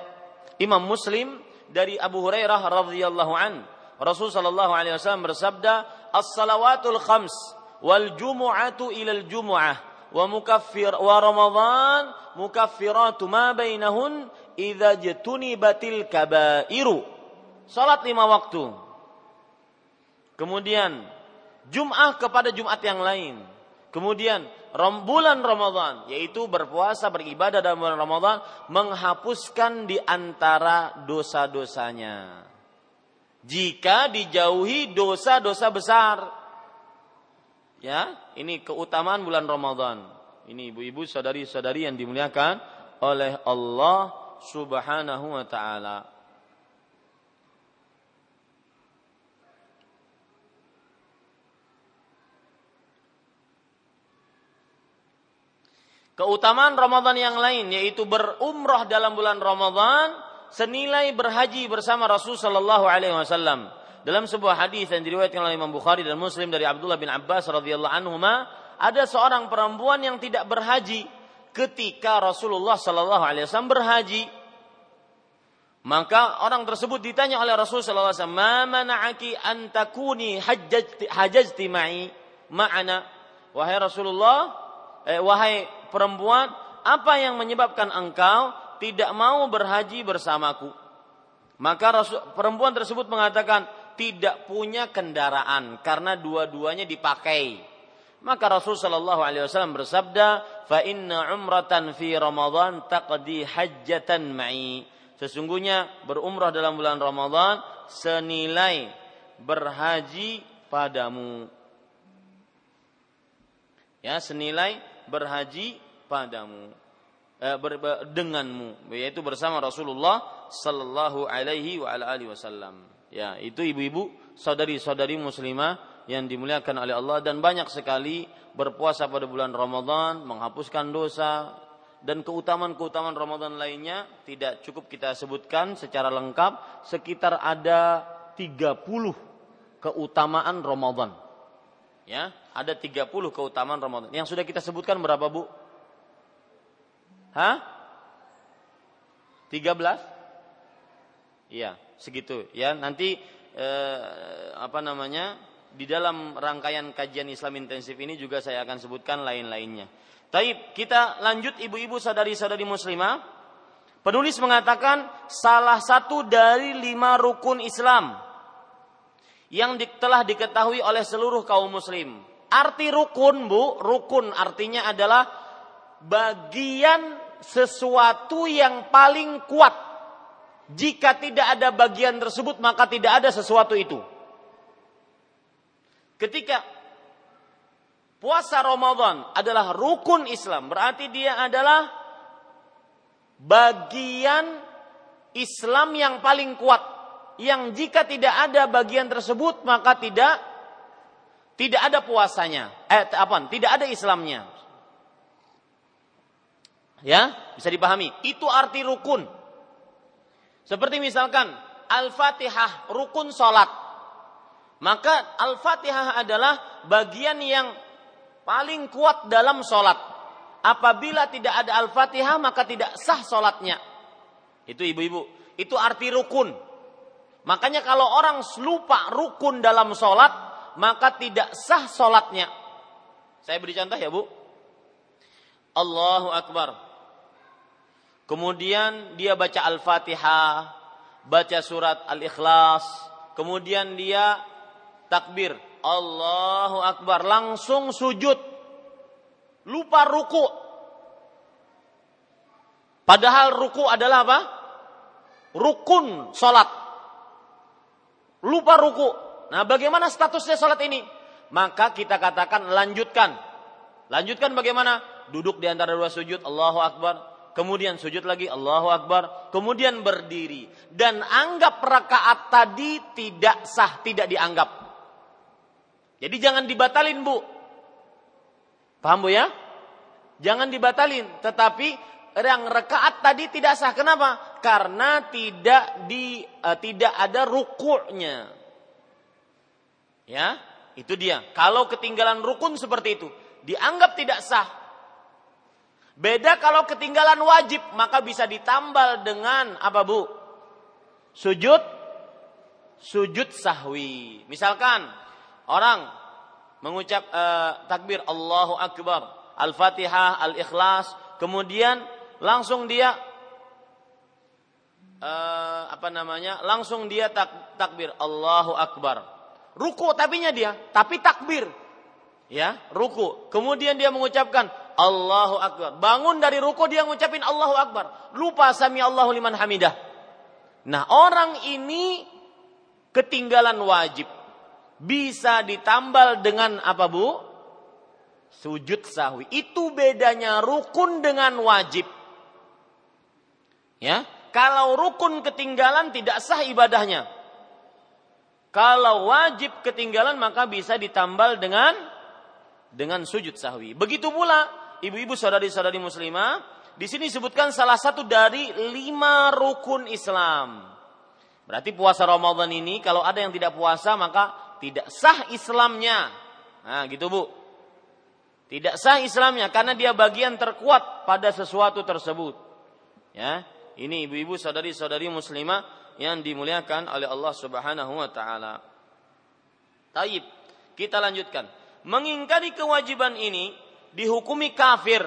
Imam Muslim dari Abu Hurairah radhiyallahu an. Rasul sallallahu alaihi wasallam bersabda, "As-salawatul khams wal jumu'atu ilal jumu'ah wa mukaffir wa Ramadan mukaffiratu ma bainahun idza jatunibatil kabairu." Salat lima waktu. Kemudian Jum'ah kepada Jumat yang lain. Kemudian bulan Ramadan yaitu berpuasa beribadah dalam bulan Ramadan menghapuskan di antara dosa-dosanya. Jika dijauhi dosa-dosa besar. Ya, ini keutamaan bulan Ramadan. Ini ibu-ibu saudari-saudari yang dimuliakan oleh Allah Subhanahu wa taala. Keutamaan Ramadan yang lain yaitu berumrah dalam bulan Ramadan senilai berhaji bersama Rasul sallallahu alaihi wasallam. Dalam sebuah hadis yang diriwayatkan oleh Imam Bukhari dan Muslim dari Abdullah bin Abbas radhiyallahu anhu ada seorang perempuan yang tidak berhaji ketika Rasulullah sallallahu alaihi wasallam berhaji. Maka orang tersebut ditanya oleh Rasul sallallahu alaihi wasallam, "Ma mana'aki an takuni hajjati ma'i ma'ana?" Wahai Rasulullah, eh, wahai perempuan, apa yang menyebabkan engkau tidak mau berhaji bersamaku? Maka Rasul, perempuan tersebut mengatakan tidak punya kendaraan karena dua-duanya dipakai. Maka Rasul Shallallahu Alaihi Wasallam bersabda, "Fa inna umratan fi Ramadan taqdi hajjatan ma'i." Sesungguhnya berumrah dalam bulan Ramadan senilai berhaji padamu. Ya, senilai berhaji padamu eh, ber, ber, denganmu yaitu bersama Rasulullah sallallahu alaihi wa ala alihi wasallam. Ya, itu ibu-ibu, saudari-saudari muslimah yang dimuliakan oleh Allah dan banyak sekali berpuasa pada bulan Ramadan menghapuskan dosa dan keutamaan-keutamaan Ramadan lainnya tidak cukup kita sebutkan secara lengkap sekitar ada 30 keutamaan Ramadan. Ya, ada 30 keutamaan Ramadan. Yang sudah kita sebutkan berapa, Bu? Hah? 13? Iya, segitu ya. Nanti eh, apa namanya? Di dalam rangkaian kajian Islam intensif ini juga saya akan sebutkan lain-lainnya. Taib, kita lanjut ibu-ibu sadari-sadari muslimah. Penulis mengatakan salah satu dari lima rukun Islam yang telah diketahui oleh seluruh kaum muslim. Arti rukun, Bu, rukun artinya adalah bagian sesuatu yang paling kuat. Jika tidak ada bagian tersebut, maka tidak ada sesuatu itu. Ketika puasa Ramadan adalah rukun Islam, berarti dia adalah bagian Islam yang paling kuat yang jika tidak ada bagian tersebut maka tidak tidak ada puasanya. Eh apa? Tidak ada Islamnya. Ya, bisa dipahami. Itu arti rukun. Seperti misalkan Al-Fatihah rukun salat. Maka Al-Fatihah adalah bagian yang paling kuat dalam salat. Apabila tidak ada Al-Fatihah maka tidak sah salatnya. Itu ibu-ibu. Itu arti rukun. Makanya kalau orang lupa rukun dalam sholat, maka tidak sah sholatnya. Saya beri contoh ya bu. Allahu Akbar. Kemudian dia baca Al-Fatihah, baca surat Al-Ikhlas, kemudian dia takbir, Allahu Akbar, langsung sujud. Lupa ruku. Padahal ruku adalah apa? Rukun sholat lupa ruku. Nah, bagaimana statusnya salat ini? Maka kita katakan lanjutkan. Lanjutkan bagaimana? Duduk di antara dua sujud, Allahu Akbar. Kemudian sujud lagi, Allahu Akbar. Kemudian berdiri. Dan anggap rakaat tadi tidak sah, tidak dianggap. Jadi jangan dibatalin bu. Paham bu ya? Jangan dibatalin. Tetapi yang rekaat tadi tidak sah. Kenapa? Karena tidak di uh, tidak ada rukuknya. Ya, itu dia. Kalau ketinggalan rukun seperti itu, dianggap tidak sah. Beda kalau ketinggalan wajib, maka bisa ditambal dengan apa bu? Sujud, sujud sahwi. Misalkan orang mengucap uh, takbir Allahu Akbar, Al-Fatihah, Al-Ikhlas, kemudian langsung dia uh, apa namanya? Langsung dia tak, takbir Allahu Akbar ruku tapinya dia, tapi takbir. Ya, ruku. Kemudian dia mengucapkan Allahu Akbar. Bangun dari ruku dia mengucapin Allahu Akbar. Lupa sami Allahu liman hamidah. Nah, orang ini ketinggalan wajib. Bisa ditambal dengan apa, Bu? Sujud sahwi. Itu bedanya rukun dengan wajib. Ya, kalau rukun ketinggalan tidak sah ibadahnya. Kalau wajib ketinggalan maka bisa ditambal dengan dengan sujud sahwi. Begitu pula ibu-ibu saudari-saudari muslimah, di sini disebutkan salah satu dari lima rukun Islam. Berarti puasa Ramadan ini kalau ada yang tidak puasa maka tidak sah Islamnya. Nah, gitu Bu. Tidak sah Islamnya karena dia bagian terkuat pada sesuatu tersebut. Ya, ini ibu-ibu saudari-saudari muslimah yang dimuliakan oleh Allah Subhanahu wa taala. Taib, kita lanjutkan. Mengingkari kewajiban ini dihukumi kafir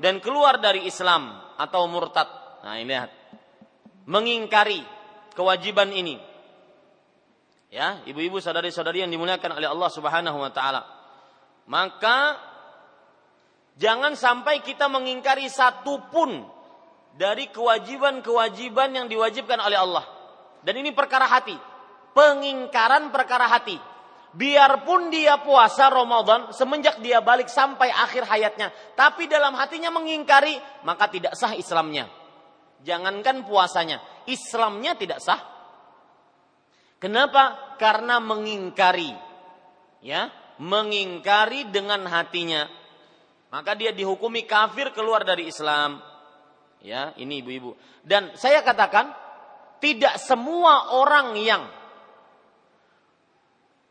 dan keluar dari Islam atau murtad. Nah, ini lihat. Mengingkari kewajiban ini. Ya, ibu-ibu saudari-saudari yang dimuliakan oleh Allah Subhanahu wa taala. Maka jangan sampai kita mengingkari satu pun dari kewajiban-kewajiban yang diwajibkan oleh Allah. Dan ini perkara hati. Pengingkaran perkara hati. Biarpun dia puasa Ramadan semenjak dia balik sampai akhir hayatnya, tapi dalam hatinya mengingkari, maka tidak sah Islamnya. Jangankan puasanya, Islamnya tidak sah. Kenapa? Karena mengingkari. Ya, mengingkari dengan hatinya. Maka dia dihukumi kafir keluar dari Islam. Ya, ini ibu-ibu. Dan saya katakan tidak semua orang yang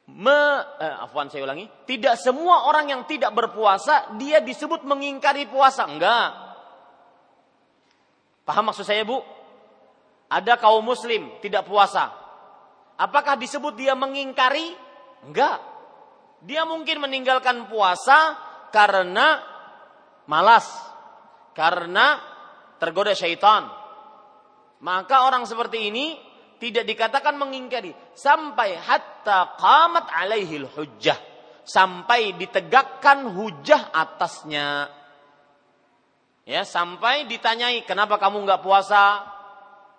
me, eh, afwan saya ulangi, tidak semua orang yang tidak berpuasa dia disebut mengingkari puasa. Enggak. Paham maksud saya, Bu? Ada kaum muslim tidak puasa. Apakah disebut dia mengingkari? Enggak. Dia mungkin meninggalkan puasa karena malas, karena tergoda syaitan, maka orang seperti ini tidak dikatakan mengingkari. Sampai hatta qamat alaihil hujjah. Sampai ditegakkan hujah atasnya. Ya sampai ditanyai kenapa kamu nggak puasa?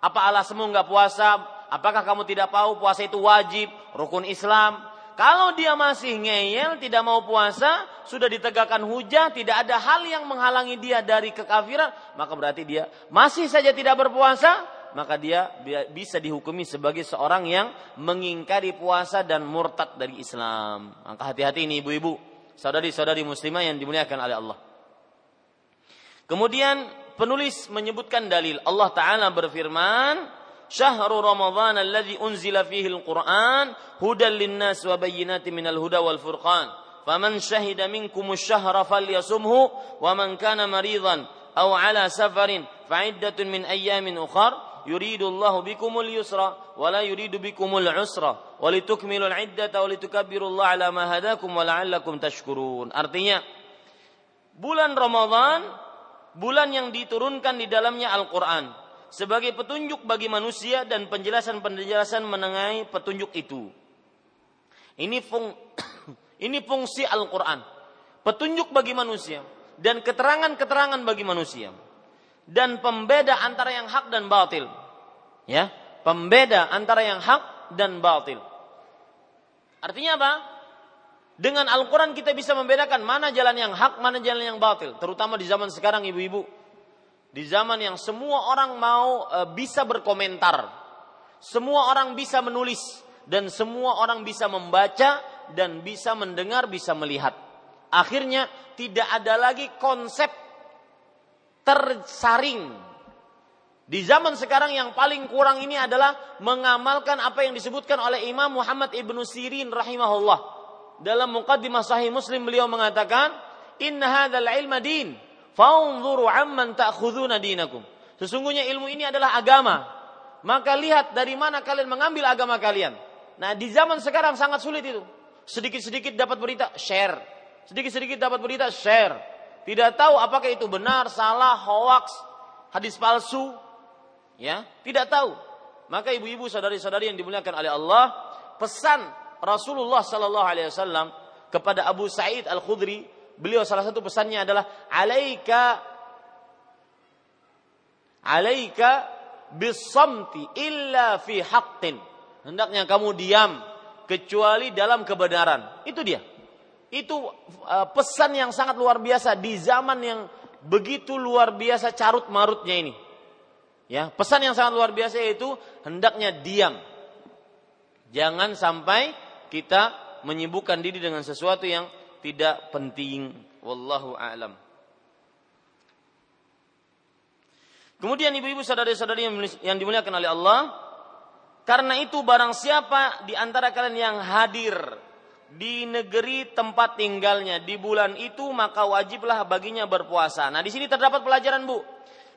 Apa alasanmu nggak puasa? Apakah kamu tidak tahu puasa itu wajib rukun Islam kalau dia masih ngeyel, tidak mau puasa, sudah ditegakkan hujah, tidak ada hal yang menghalangi dia dari kekafiran, maka berarti dia masih saja tidak berpuasa, maka dia bisa dihukumi sebagai seorang yang mengingkari puasa dan murtad dari Islam. Maka hati-hati ini ibu-ibu, saudari-saudari muslimah yang dimuliakan oleh Allah. Kemudian penulis menyebutkan dalil Allah Ta'ala berfirman, syahru Ramadan alladhi unzila fihi al-Qur'an hudan linnas wa bayyinatin minal huda wal furqan. Faman syahida minkum asy-syahra falyasumhu wa man kana maridan aw ala safarin fa'iddatun min ayyamin ukhar yuridu Allah bikumul yusra wa la yuridu bikumul usra wa litukmilul iddata wa litukabbiru Allah ala ma hadakum wa la'allakum tashkurun. Artinya bulan Ramadan bulan yang diturunkan di dalamnya Al-Qur'an sebagai petunjuk bagi manusia dan penjelasan-penjelasan menengahi petunjuk itu. Ini fung, ini fungsi Al-Qur'an. Petunjuk bagi manusia dan keterangan-keterangan bagi manusia. Dan pembeda antara yang hak dan batil. Ya, pembeda antara yang hak dan batil. Artinya apa? Dengan Al-Quran kita bisa membedakan mana jalan yang hak, mana jalan yang batil. Terutama di zaman sekarang ibu-ibu di zaman yang semua orang mau e, bisa berkomentar, semua orang bisa menulis dan semua orang bisa membaca dan bisa mendengar, bisa melihat. Akhirnya tidak ada lagi konsep tersaring. Di zaman sekarang yang paling kurang ini adalah mengamalkan apa yang disebutkan oleh Imam Muhammad ibnu Sirin rahimahullah. dalam muqaddimah sahih Muslim beliau mengatakan, "Inna hadzal ilma din, fanzuru amman ta'khuduna dinakum." Sesungguhnya ilmu ini adalah agama. Maka lihat dari mana kalian mengambil agama kalian. Nah, di zaman sekarang sangat sulit itu. Sedikit-sedikit dapat berita, share. Sedikit-sedikit dapat berita, share. Tidak tahu apakah itu benar, salah, hoax, hadis palsu. Ya, tidak tahu. Maka ibu-ibu saudari-saudari yang dimuliakan oleh Allah, pesan Rasulullah Sallallahu Alaihi Wasallam kepada Abu Sa'id Al Khudri, beliau salah satu pesannya adalah alaika alaika bisamti illa fi haqqin. Hendaknya kamu diam kecuali dalam kebenaran. Itu dia. Itu uh, pesan yang sangat luar biasa di zaman yang begitu luar biasa carut marutnya ini. Ya, pesan yang sangat luar biasa yaitu hendaknya diam. Jangan sampai kita menyibukkan diri dengan sesuatu yang tidak penting. Wallahu a'lam. Kemudian ibu-ibu saudari-saudari yang dimuliakan oleh Allah, karena itu barang siapa di antara kalian yang hadir di negeri tempat tinggalnya di bulan itu maka wajiblah baginya berpuasa. Nah, di sini terdapat pelajaran, Bu.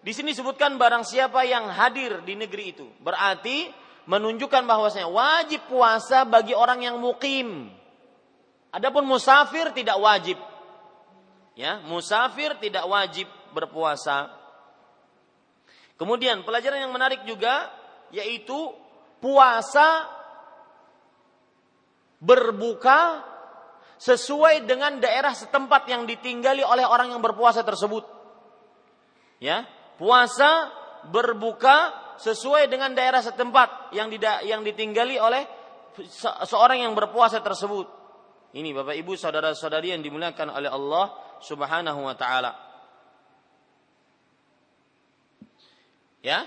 Di sini disebutkan barang siapa yang hadir di negeri itu. Berarti menunjukkan bahwasanya wajib puasa bagi orang yang mukim. Adapun musafir tidak wajib. Ya, musafir tidak wajib berpuasa. Kemudian pelajaran yang menarik juga yaitu puasa berbuka sesuai dengan daerah setempat yang ditinggali oleh orang yang berpuasa tersebut. Ya, puasa berbuka sesuai dengan daerah setempat yang yang ditinggali oleh seorang yang berpuasa tersebut. Ini Bapak Ibu saudara-saudari yang dimuliakan oleh Allah Subhanahu wa taala. Ya.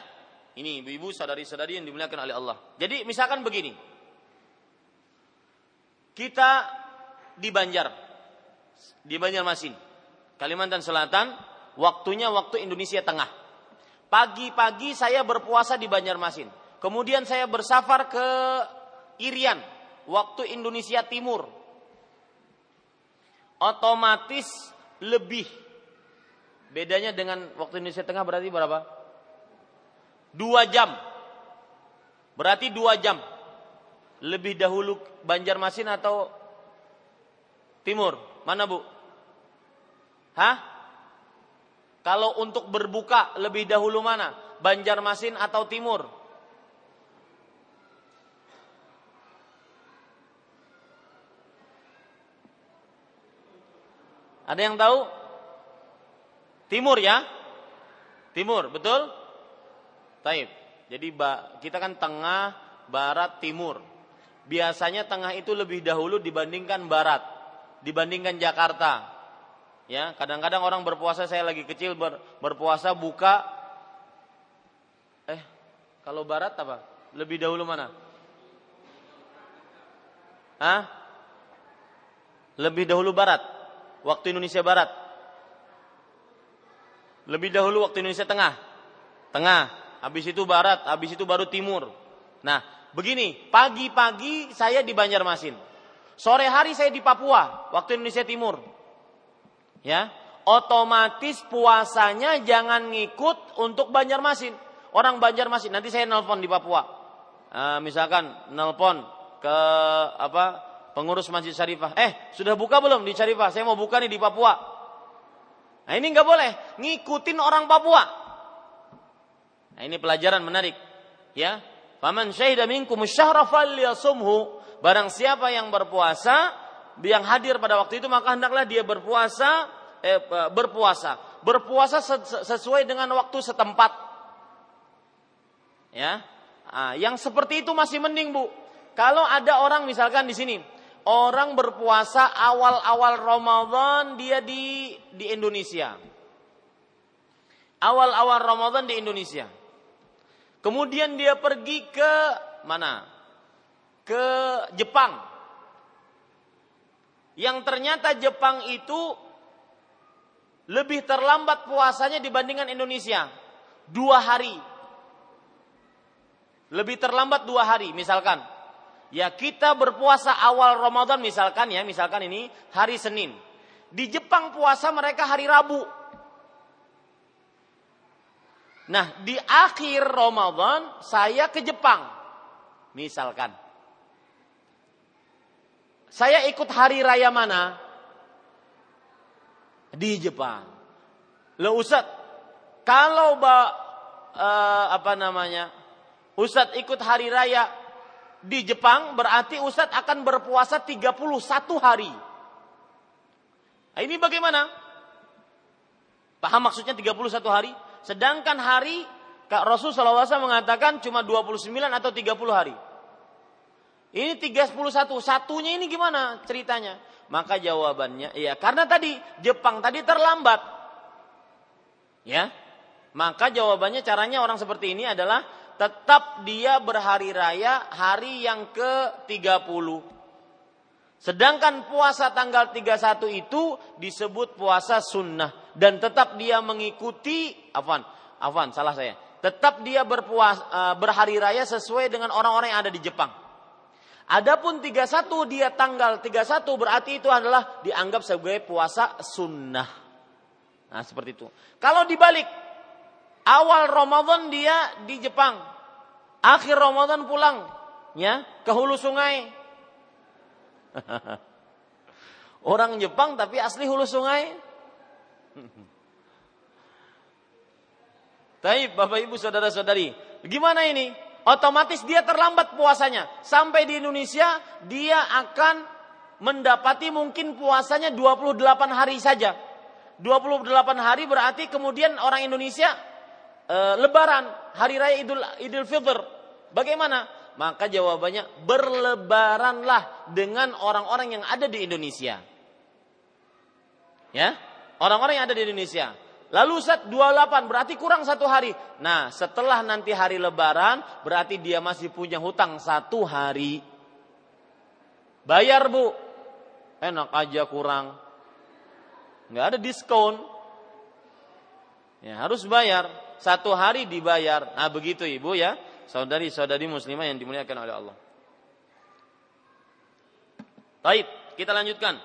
Ini ibu-ibu saudari-saudari yang dimuliakan oleh Allah. Jadi misalkan begini. Kita di Banjar. Di Banjarmasin. Kalimantan Selatan, waktunya waktu Indonesia Tengah. Pagi-pagi saya berpuasa di Banjarmasin. Kemudian saya bersafar ke Irian, waktu Indonesia Timur. Otomatis lebih. Bedanya dengan waktu Indonesia Tengah berarti berapa? Dua jam. Berarti dua jam. Lebih dahulu Banjarmasin atau Timur? Mana bu? Hah? Kalau untuk berbuka lebih dahulu mana? Banjarmasin atau timur? Ada yang tahu? Timur ya? Timur, betul? Taib. Jadi kita kan tengah, barat, timur. Biasanya tengah itu lebih dahulu dibandingkan barat, dibandingkan Jakarta. Ya, kadang-kadang orang berpuasa saya lagi kecil ber, berpuasa buka eh kalau barat apa? Lebih dahulu mana? Hah? Lebih dahulu barat. Waktu Indonesia barat. Lebih dahulu waktu Indonesia tengah. Tengah. Habis itu barat, habis itu baru timur. Nah, begini, pagi-pagi saya di Banjarmasin. Sore hari saya di Papua, waktu Indonesia Timur ya otomatis puasanya jangan ngikut untuk Banjarmasin. Orang Banjarmasin nanti saya nelpon di Papua. Uh, misalkan nelpon ke apa pengurus Masjid Syarifah. Eh, sudah buka belum di Syarifah? Saya mau buka nih di Papua. Nah, ini nggak boleh ngikutin orang Papua. Nah, ini pelajaran menarik. Ya. Faman syahida minkum syahra falyasumhu. Barang siapa yang berpuasa, yang hadir pada waktu itu maka hendaklah dia berpuasa eh, berpuasa. Berpuasa sesuai dengan waktu setempat. Ya. Nah, yang seperti itu masih mending, Bu. Kalau ada orang misalkan di sini, orang berpuasa awal-awal Ramadan dia di di Indonesia. Awal-awal Ramadan di Indonesia. Kemudian dia pergi ke mana? Ke Jepang. Yang ternyata Jepang itu lebih terlambat puasanya dibandingkan Indonesia. Dua hari. Lebih terlambat dua hari misalkan. Ya kita berpuasa awal Ramadan misalkan ya, misalkan ini hari Senin. Di Jepang puasa mereka hari Rabu. Nah, di akhir Ramadan saya ke Jepang. Misalkan. Saya ikut hari raya mana? Di Jepang. Lo Ustaz, kalau ba, uh, apa namanya? Ustaz ikut hari raya di Jepang berarti Ustadz akan berpuasa 31 hari. Nah, ini bagaimana? Paham maksudnya 31 hari? Sedangkan hari Kak Rasul SAW mengatakan cuma 29 atau 30 hari. Ini 31, satunya ini gimana ceritanya? Maka jawabannya, iya karena tadi Jepang tadi terlambat. Ya, maka jawabannya caranya orang seperti ini adalah tetap dia berhari raya hari yang ke-30. Sedangkan puasa tanggal 31 itu disebut puasa sunnah dan tetap dia mengikuti afan, afan salah saya. Tetap dia berpuas, uh, berhari raya sesuai dengan orang-orang yang ada di Jepang. Adapun 31 dia tanggal 31 berarti itu adalah dianggap sebagai puasa sunnah. Nah, seperti itu. Kalau dibalik Awal Ramadan dia di Jepang. Akhir Ramadan pulang ya ke hulu sungai. Orang Jepang tapi asli hulu sungai. Tapi Bapak Ibu Saudara-saudari, gimana ini? Otomatis dia terlambat puasanya. Sampai di Indonesia dia akan mendapati mungkin puasanya 28 hari saja. 28 hari berarti kemudian orang Indonesia e, lebaran, hari raya Idul Idul Fitr. Bagaimana? Maka jawabannya berlebaranlah dengan orang-orang yang ada di Indonesia. Ya, orang-orang yang ada di Indonesia. Lalu set 28 berarti kurang satu hari. Nah setelah nanti hari lebaran berarti dia masih punya hutang satu hari. Bayar bu. Enak aja kurang. Nggak ada diskon. Ya harus bayar satu hari dibayar. Nah begitu ibu ya, saudari-saudari muslimah yang dimuliakan oleh Allah. Baik, kita lanjutkan.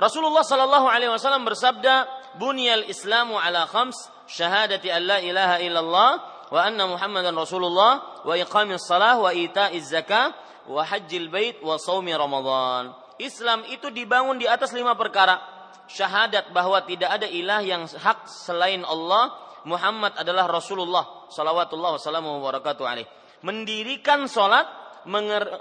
Rasulullah Sallallahu Alaihi Wasallam bersabda, "Bunyal Islamu ala khams, syahadati an la ilaha illallah, wa anna Muhammadan Rasulullah, wa iqamis salah, wa ita'iz zakah, wa hajjil bait, wa saumi Ramadan." Islam itu dibangun di atas lima perkara syahadat bahwa tidak ada ilah yang hak selain Allah, Muhammad adalah Rasulullah salawatullah wassalamu wabarakatuh alaih. Mendirikan sholat,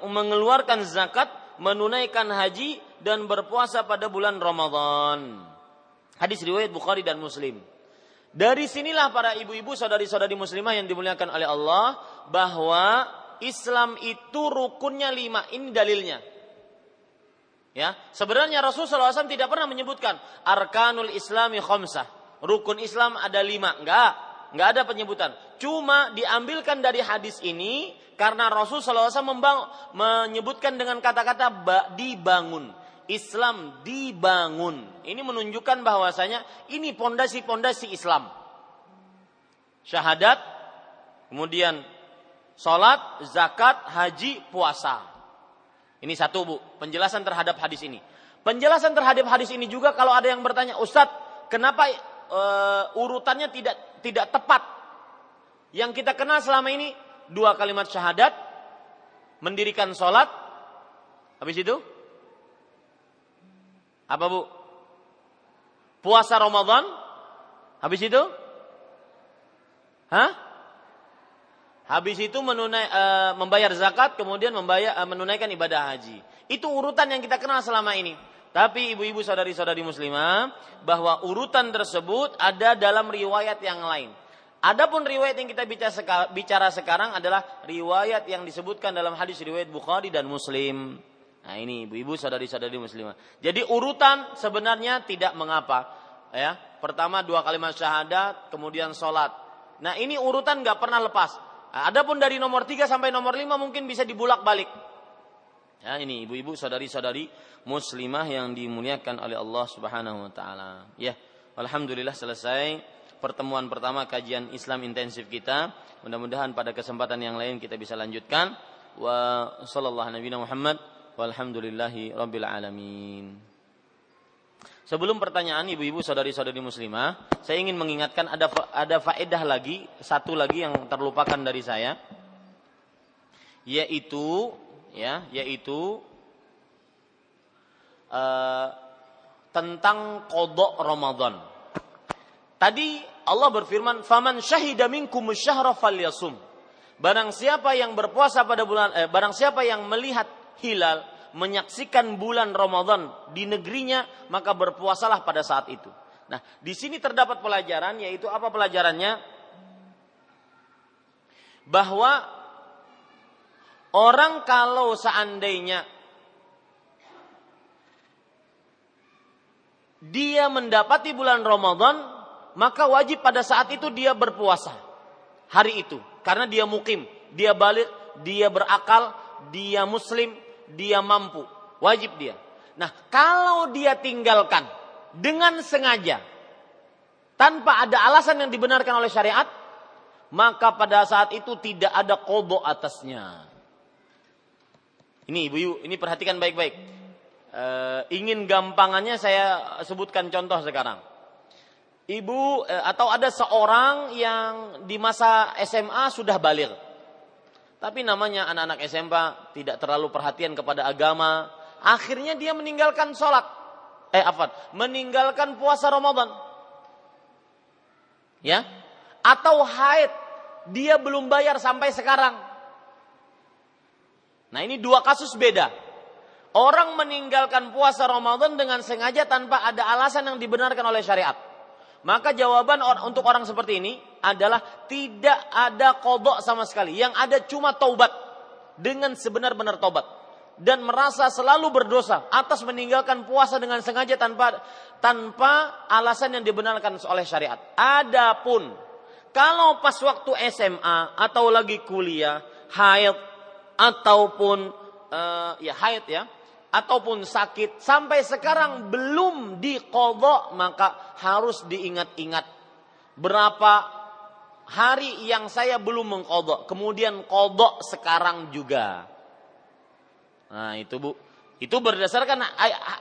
mengeluarkan zakat, menunaikan haji dan berpuasa pada bulan Ramadan. Hadis riwayat Bukhari dan Muslim. Dari sinilah para ibu-ibu saudari-saudari muslimah yang dimuliakan oleh Allah bahwa Islam itu rukunnya lima. Ini dalilnya. Ya, sebenarnya Rasulullah SAW tidak pernah menyebutkan arkanul Islami khamsah. Rukun Islam ada lima, enggak, enggak ada penyebutan. Cuma diambilkan dari hadis ini karena Rasulullah SAW membang, menyebutkan dengan kata-kata dibangun. Islam dibangun. Ini menunjukkan bahwasanya ini pondasi-pondasi Islam. Syahadat, kemudian sholat, zakat, haji, puasa. Ini satu bu, penjelasan terhadap hadis ini. Penjelasan terhadap hadis ini juga kalau ada yang bertanya, Ustadz, kenapa e, urutannya tidak tidak tepat? Yang kita kenal selama ini dua kalimat syahadat, mendirikan sholat, habis itu apa bu? Puasa Ramadan, habis itu? Hah? Habis itu menunai, e, membayar zakat, kemudian membayar e, menunaikan ibadah haji. Itu urutan yang kita kenal selama ini. Tapi ibu-ibu saudari-saudari muslimah, bahwa urutan tersebut ada dalam riwayat yang lain. Adapun riwayat yang kita bicara sekarang adalah riwayat yang disebutkan dalam hadis riwayat Bukhari dan Muslim. Nah ini ibu-ibu saudari-saudari muslimah. Jadi urutan sebenarnya tidak mengapa. Ya, pertama dua kalimat syahadat, kemudian sholat. Nah ini urutan nggak pernah lepas. Adapun dari nomor 3 sampai nomor 5 mungkin bisa dibulak-balik. Ya, ini ibu-ibu saudari-saudari muslimah yang dimuliakan oleh Allah Subhanahu wa taala. Ya, alhamdulillah selesai pertemuan pertama kajian Islam intensif kita. Mudah-mudahan pada kesempatan yang lain kita bisa lanjutkan. wa sallallahu nabiyana Muhammad walhamdulillahi rabbil alamin. Sebelum pertanyaan ibu-ibu saudari-saudari muslimah, saya ingin mengingatkan ada ada faedah lagi, satu lagi yang terlupakan dari saya yaitu ya, yaitu uh, tentang kodok Ramadan. Tadi Allah berfirman, "Faman syahida minkum syahra falyasum." Barang siapa yang berpuasa pada bulan eh, barang siapa yang melihat hilal, menyaksikan bulan Ramadan di negerinya, maka berpuasalah pada saat itu. Nah, di sini terdapat pelajaran yaitu apa pelajarannya? Bahwa orang kalau seandainya dia mendapati bulan Ramadan maka wajib pada saat itu dia berpuasa hari itu karena dia mukim, dia balik, dia berakal, dia muslim, dia mampu, wajib dia. Nah, kalau dia tinggalkan dengan sengaja tanpa ada alasan yang dibenarkan oleh syariat, maka pada saat itu tidak ada kodo atasnya. Ini ibu-ibu, ini perhatikan baik-baik. E, ingin gampangannya saya sebutkan contoh sekarang ibu eh, atau ada seorang yang di masa SMA sudah balik. Tapi namanya anak-anak SMA tidak terlalu perhatian kepada agama. Akhirnya dia meninggalkan sholat. Eh apa? Meninggalkan puasa Ramadan. Ya. Atau haid. Dia belum bayar sampai sekarang. Nah ini dua kasus beda. Orang meninggalkan puasa Ramadan dengan sengaja tanpa ada alasan yang dibenarkan oleh syariat. Maka jawaban untuk orang seperti ini adalah tidak ada kodok sama sekali. Yang ada cuma taubat dengan sebenar-benar taubat dan merasa selalu berdosa atas meninggalkan puasa dengan sengaja tanpa tanpa alasan yang dibenarkan oleh syariat. Adapun kalau pas waktu SMA atau lagi kuliah haid ataupun uh, ya haid ya ataupun sakit sampai sekarang belum dikodok maka harus diingat-ingat. Berapa hari yang saya belum mengkodok kemudian kodok sekarang juga. Nah itu bu. Itu berdasarkan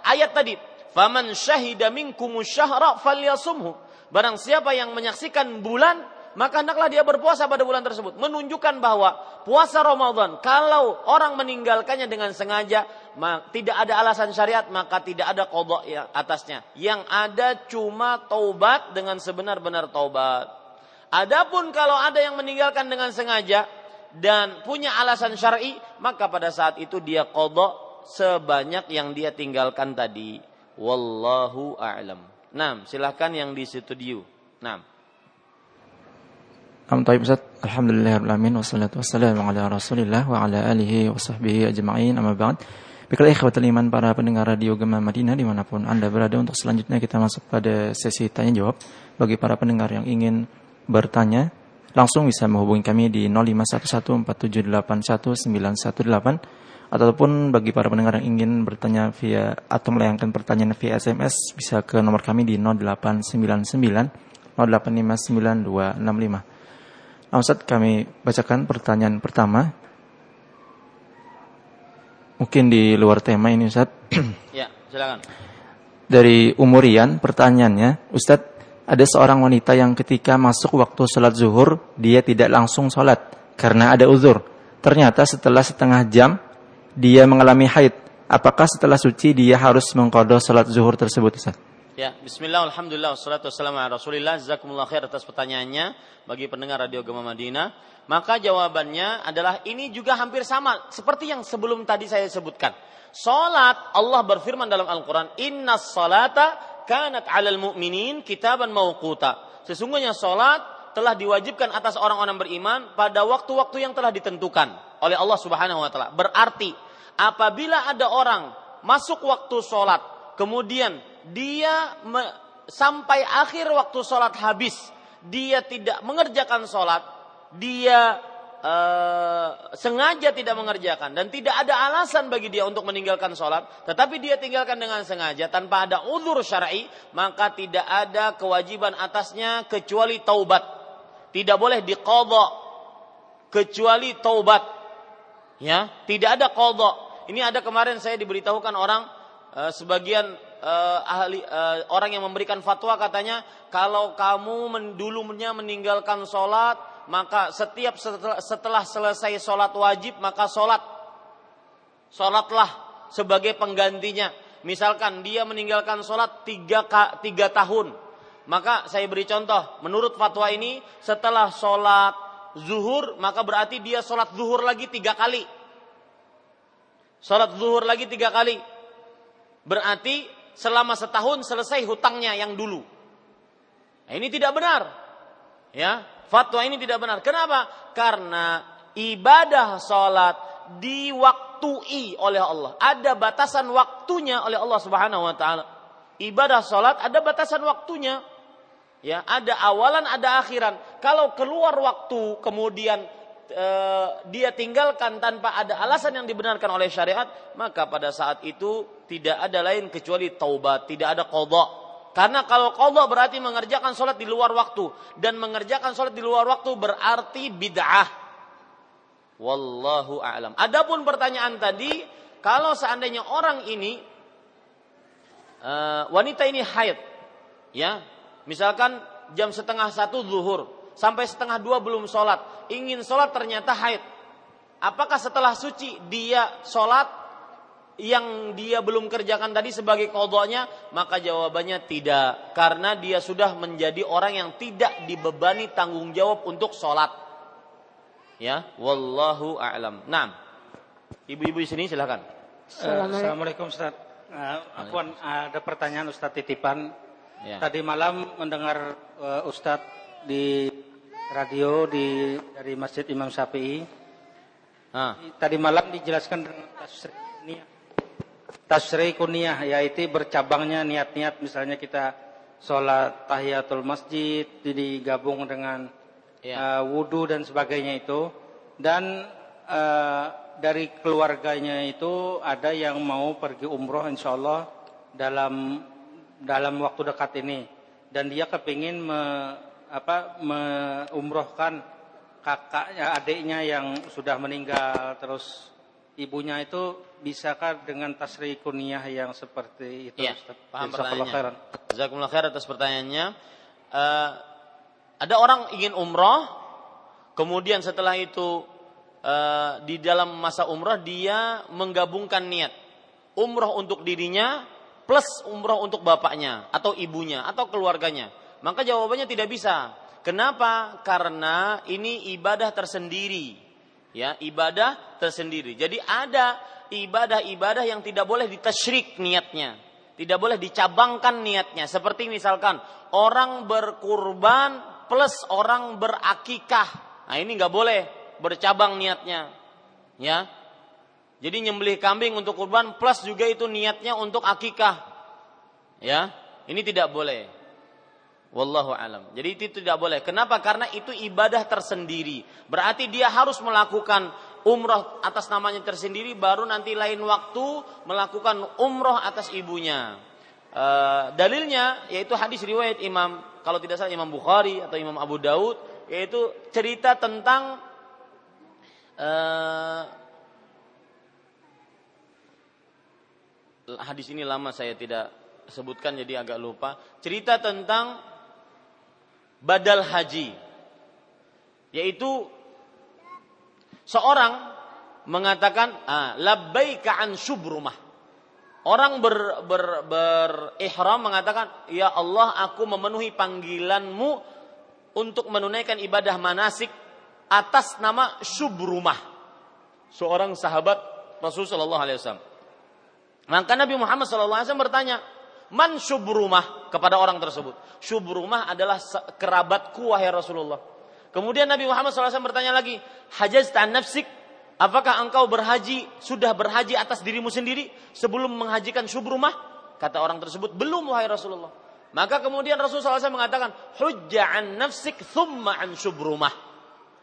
ayat tadi. Faman syahida minkum syahra falyasumhu. Barang siapa yang menyaksikan bulan maka hendaklah dia berpuasa pada bulan tersebut menunjukkan bahwa puasa Ramadan kalau orang meninggalkannya dengan sengaja tidak ada alasan syariat maka tidak ada kodok yang atasnya. Yang ada cuma taubat dengan sebenar-benar taubat. Adapun kalau ada yang meninggalkan dengan sengaja dan punya alasan syar'i, maka pada saat itu dia kodok sebanyak yang dia tinggalkan tadi. Wallahu a'lam. Nah, silahkan yang di studio. Nah. Alhamdulillah, Alhamdulillah, wassalatu wassalamu ala rasulillah wa ala alihi wa sahbihi ajma'in. Amma ba'd. Ikhwatul para pendengar radio Gema Madinah di mana pun Anda berada untuk selanjutnya kita masuk pada sesi tanya jawab bagi para pendengar yang ingin bertanya langsung bisa menghubungi kami di 051147819118 ataupun bagi para pendengar yang ingin bertanya via atau melayangkan pertanyaan via SMS bisa ke nomor kami di 0899 0859 Nah, Ustaz, kami bacakan pertanyaan pertama Mungkin di luar tema ini Ustaz. ya, silakan. Dari Umurian pertanyaannya, Ustaz, ada seorang wanita yang ketika masuk waktu sholat zuhur, dia tidak langsung sholat karena ada uzur. Ternyata setelah setengah jam, dia mengalami haid. Apakah setelah suci dia harus mengkodoh sholat zuhur tersebut Ustaz? Ya, bismillah, alhamdulillah, wassalatu wassalamu ala rasulillah, jazakumullah khair atas pertanyaannya bagi pendengar Radio Gema Madinah. Maka jawabannya adalah ini juga hampir sama seperti yang sebelum tadi saya sebutkan. Salat Allah berfirman dalam Al-Qur'an, "Inna salata kanat 'alal mu'minin kitaban mauquta." Sesungguhnya salat telah diwajibkan atas orang-orang beriman pada waktu-waktu yang telah ditentukan oleh Allah Subhanahu wa taala. Berarti apabila ada orang masuk waktu salat, kemudian dia sampai akhir waktu sholat habis, dia tidak mengerjakan sholat, dia uh, sengaja tidak mengerjakan dan tidak ada alasan bagi dia untuk meninggalkan sholat, tetapi dia tinggalkan dengan sengaja tanpa ada uzur syar'i, maka tidak ada kewajiban atasnya kecuali taubat. Tidak boleh diqadha kecuali taubat. Ya, tidak ada kodok. Ini ada kemarin saya diberitahukan orang uh, sebagian uh, ahli uh, orang yang memberikan fatwa katanya kalau kamu men, dulunya meninggalkan sholat maka setiap setelah, setelah selesai sholat wajib maka sholat sholatlah sebagai penggantinya. Misalkan dia meninggalkan sholat tiga, tiga tahun, maka saya beri contoh. Menurut fatwa ini setelah sholat zuhur, maka berarti dia sholat zuhur lagi tiga kali. Sholat zuhur lagi tiga kali. Berarti selama setahun selesai hutangnya yang dulu. Nah, ini tidak benar. Ya, fatwa ini tidak benar. Kenapa? Karena ibadah sholat diwaktui oleh Allah. Ada batasan waktunya oleh Allah Subhanahu wa taala. Ibadah sholat ada batasan waktunya. Ya, ada awalan, ada akhiran. Kalau keluar waktu kemudian e, dia tinggalkan tanpa ada alasan yang dibenarkan oleh syariat, maka pada saat itu tidak ada lain kecuali taubat, tidak ada kodok. Karena kalau kodok berarti mengerjakan sholat di luar waktu dan mengerjakan sholat di luar waktu berarti bid'ah. Wallahu a'lam. Adapun pertanyaan tadi, kalau seandainya orang ini e, wanita ini haid, ya Misalkan jam setengah satu zuhur, sampai setengah dua belum sholat. Ingin sholat ternyata haid. Apakah setelah suci dia sholat yang dia belum kerjakan tadi sebagai kodoknya? Maka jawabannya tidak. Karena dia sudah menjadi orang yang tidak dibebani tanggung jawab untuk sholat. Ya, wallahu a'lam. Nah, ibu-ibu di sini silahkan. Assalamualaikum Ustaz. Uh, aku ada pertanyaan Ustaz titipan Ya. Tadi malam mendengar uh, Ustadz di radio di dari Masjid Imam Syafi'i. Ah. Tadi malam dijelaskan dengan tasri kuniyah yaitu bercabangnya niat-niat misalnya kita sholat tahiyatul masjid digabung dengan ya. uh, wudhu dan sebagainya itu dan uh, dari keluarganya itu ada yang mau pergi umroh insya Allah dalam dalam waktu dekat ini dan dia kepingin me, apa umrohkan kakaknya adiknya yang sudah meninggal terus ibunya itu bisakah dengan tasri kuniyah yang seperti itu ya, paham pertanyaannya. Jazakumullah khair atas pertanyaannya. Uh, ada orang ingin umroh kemudian setelah itu uh, di dalam masa umroh dia menggabungkan niat. Umroh untuk dirinya plus umroh untuk bapaknya atau ibunya atau keluarganya? Maka jawabannya tidak bisa. Kenapa? Karena ini ibadah tersendiri. Ya, ibadah tersendiri. Jadi ada ibadah-ibadah yang tidak boleh ditasyrik niatnya. Tidak boleh dicabangkan niatnya. Seperti misalkan orang berkurban plus orang berakikah. Nah ini nggak boleh bercabang niatnya. Ya, jadi nyembelih kambing untuk kurban plus juga itu niatnya untuk akikah. Ya, ini tidak boleh. Wallahu alam. Jadi itu tidak boleh. Kenapa? Karena itu ibadah tersendiri. Berarti dia harus melakukan umroh atas namanya tersendiri, baru nanti lain waktu melakukan umroh atas ibunya. E, dalilnya yaitu hadis riwayat Imam kalau tidak salah Imam Bukhari atau Imam Abu Daud yaitu cerita tentang e, hadis ini lama saya tidak sebutkan jadi agak lupa. Cerita tentang badal haji. Yaitu seorang mengatakan ah, labbaika an syubrumah. Orang ber, ber, berihram mengatakan, "Ya Allah, aku memenuhi panggilanmu untuk menunaikan ibadah manasik atas nama Syubrumah." Seorang sahabat Rasulullah wasallam. Maka Nabi Muhammad SAW bertanya, Man syubrumah kepada orang tersebut. Syubrumah adalah kerabatku wahai Rasulullah. Kemudian Nabi Muhammad SAW bertanya lagi, Hajaz ta'an nafsik, apakah engkau berhaji, sudah berhaji atas dirimu sendiri sebelum menghajikan syubrumah? Kata orang tersebut, belum wahai Rasulullah. Maka kemudian Rasulullah SAW mengatakan, Hujja'an nafsik thumma an syubrumah.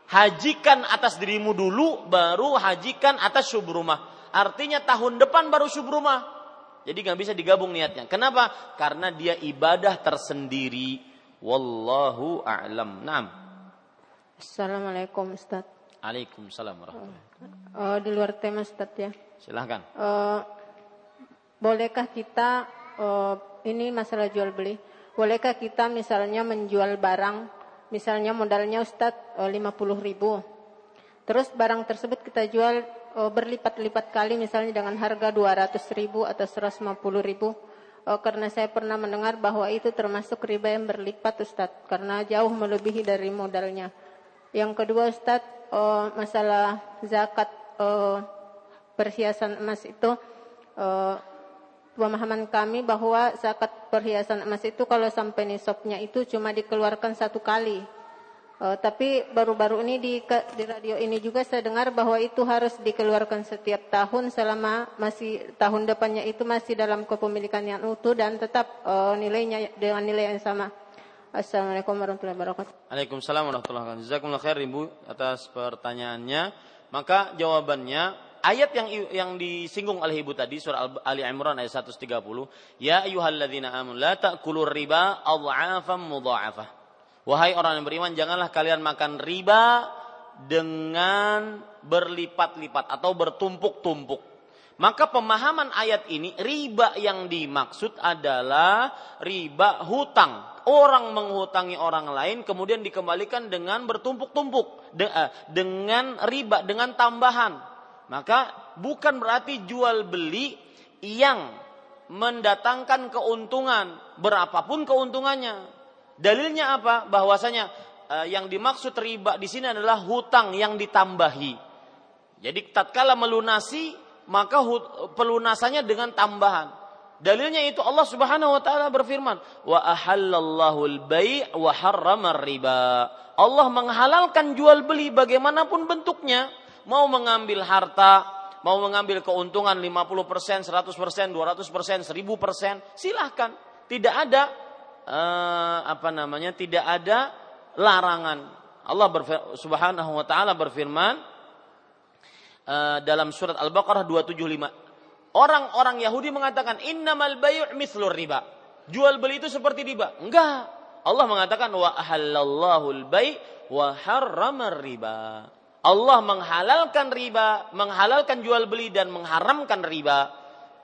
Hajikan atas dirimu dulu, baru hajikan atas syubrumah. Artinya tahun depan baru syubrumah. Jadi nggak bisa digabung niatnya. Kenapa? Karena dia ibadah tersendiri. Wallahu a'lam. Naam. Assalamualaikum Ustaz. Waalaikumsalam warahmatullahi uh, Di luar tema Ustaz ya. Silahkan. Uh, bolehkah kita, uh, ini masalah jual beli, bolehkah kita misalnya menjual barang, misalnya modalnya Ustaz uh, 50 ribu. Terus barang tersebut kita jual berlipat-lipat kali misalnya dengan harga 200 ribu atau 150 ribu. Uh, karena saya pernah mendengar bahwa itu termasuk riba yang berlipat Ustadz. Karena jauh melebihi dari modalnya. Yang kedua Ustadz, uh, masalah zakat perhiasan emas itu pemahaman kami bahwa zakat perhiasan emas itu kalau sampai nisabnya itu cuma dikeluarkan satu kali. Uh, tapi baru-baru ini di, di radio ini juga saya dengar bahwa itu harus dikeluarkan setiap tahun selama masih tahun depannya itu masih dalam kepemilikan yang utuh dan tetap uh, nilainya dengan nilai yang sama. Assalamualaikum warahmatullahi wabarakatuh. Waalaikumsalam warahmatullahi wabarakatuh. Jazakumullah khair Ibu atas pertanyaannya. Maka jawabannya ayat yang yang disinggung oleh Ibu tadi surah Ali Imran ayat 130, ya ayyuhalladzina amanu la ta'kulur riba adha'afan mudha'afah. Wahai orang yang beriman, janganlah kalian makan riba dengan berlipat-lipat atau bertumpuk-tumpuk. Maka pemahaman ayat ini riba yang dimaksud adalah riba hutang. Orang menghutangi orang lain kemudian dikembalikan dengan bertumpuk-tumpuk de, uh, dengan riba dengan tambahan. Maka bukan berarti jual beli yang mendatangkan keuntungan berapapun keuntungannya dalilnya apa? Bahwasanya uh, yang dimaksud riba di sini adalah hutang yang ditambahi. Jadi tatkala melunasi maka pelunasannya dengan tambahan. Dalilnya itu Allah Subhanahu wa taala berfirman, "Wa ahallallahu al-bai' wa harrama riba." Allah menghalalkan jual beli bagaimanapun bentuknya, mau mengambil harta, mau mengambil keuntungan 50%, 100%, 200%, 1000%, silahkan. Tidak ada uh, apa namanya? Tidak ada larangan. Allah Subhanahu wa taala berfirman uh, dalam surat Al-Baqarah 275 Orang-orang Yahudi mengatakan innamal bayu' mislur riba. Jual beli itu seperti riba. Enggak. Allah mengatakan wa ahallallahu al-bai' wa harramar riba. Allah menghalalkan riba, menghalalkan jual beli dan mengharamkan riba.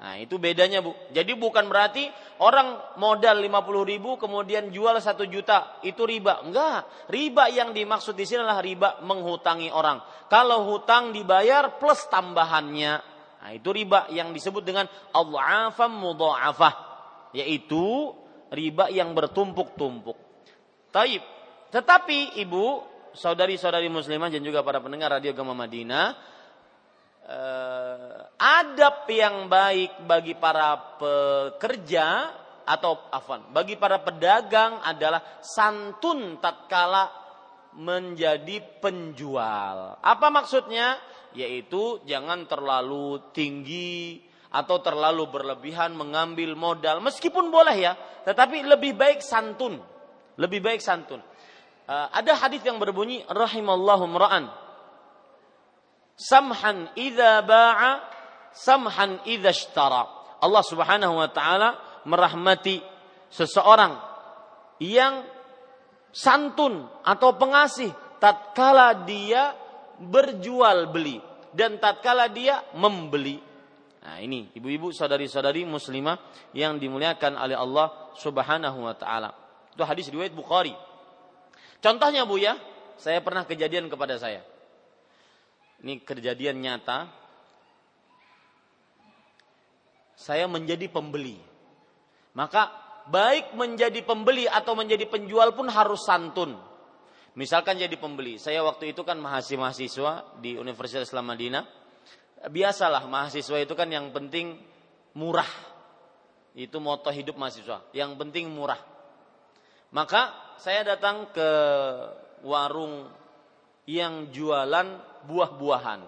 Nah itu bedanya bu. Jadi bukan berarti orang modal 50 ribu kemudian jual satu juta itu riba. Enggak. Riba yang dimaksud di sini adalah riba menghutangi orang. Kalau hutang dibayar plus tambahannya. Nah, itu riba yang disebut dengan adhafam mudha'afah, yaitu riba yang bertumpuk-tumpuk. Taib. Tetapi ibu, saudari-saudari muslimah dan juga para pendengar radio Gema Madinah, eh, adab yang baik bagi para pekerja atau afan, bagi para pedagang adalah santun tatkala menjadi penjual. Apa maksudnya? yaitu jangan terlalu tinggi atau terlalu berlebihan mengambil modal meskipun boleh ya tetapi lebih baik santun lebih baik santun uh, ada hadis yang berbunyi rahimallahu mra'an samhan idza ba'a samhan idza ishtara Allah Subhanahu wa taala merahmati seseorang yang santun atau pengasih tatkala dia berjual beli dan tatkala dia membeli. Nah, ini ibu-ibu saudari-saudari muslimah yang dimuliakan oleh Allah Subhanahu wa taala. Itu hadis riwayat Bukhari. Contohnya Bu ya, saya pernah kejadian kepada saya. Ini kejadian nyata. Saya menjadi pembeli. Maka baik menjadi pembeli atau menjadi penjual pun harus santun Misalkan jadi pembeli, saya waktu itu kan mahasiswa di Universitas Islam Madinah. Biasalah mahasiswa itu kan yang penting murah. Itu moto hidup mahasiswa, yang penting murah. Maka saya datang ke warung yang jualan buah-buahan.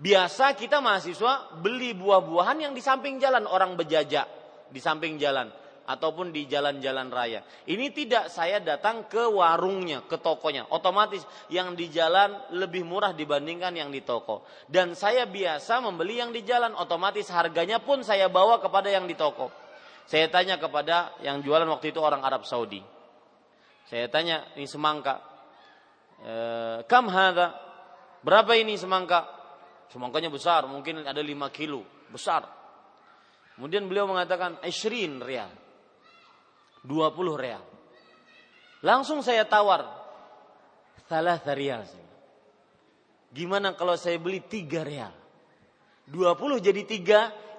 Biasa kita mahasiswa beli buah-buahan yang di samping jalan orang bejajak di samping jalan ataupun di jalan-jalan raya. Ini tidak saya datang ke warungnya, ke tokonya. Otomatis yang di jalan lebih murah dibandingkan yang di toko. Dan saya biasa membeli yang di jalan, otomatis harganya pun saya bawa kepada yang di toko. Saya tanya kepada yang jualan waktu itu orang Arab Saudi. Saya tanya, ini semangka. E, kam hadha? Berapa ini semangka? Semangkanya besar, mungkin ada 5 kilo. Besar. Kemudian beliau mengatakan, Ishrin real. 20 real. Langsung saya tawar. Salah real. Gimana kalau saya beli 3 real? 20 jadi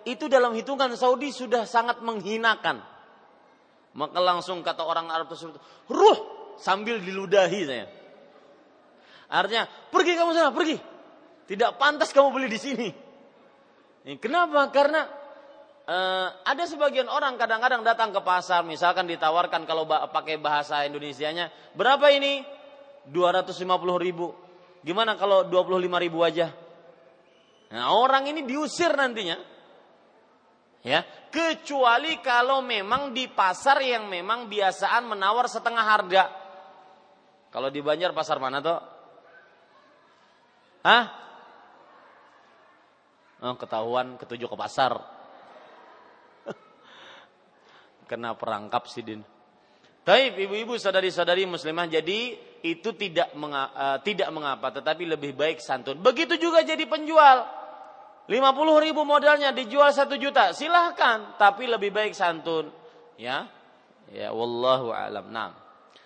3, itu dalam hitungan Saudi sudah sangat menghinakan. Maka langsung kata orang Arab tersebut, ruh sambil diludahi saya. Artinya, pergi kamu sana, pergi. Tidak pantas kamu beli di sini. Kenapa? Karena uh, ada sebagian orang kadang-kadang datang ke pasar, misalkan ditawarkan kalau pakai bahasa Indonesianya, berapa ini? 250 ribu. Gimana kalau 25 ribu aja? Nah, orang ini diusir nantinya ya kecuali kalau memang di pasar yang memang biasaan menawar setengah harga kalau di Banjar pasar mana tuh Hah? Oh, ketahuan ketujuh ke pasar kena perangkap sih din Taib ibu-ibu sadari-sadari muslimah jadi itu tidak menga, uh, tidak mengapa tetapi lebih baik santun begitu juga jadi penjual 50 ribu modalnya dijual satu juta, silahkan. Tapi lebih baik santun. Ya, ya wallahu alam. Nah,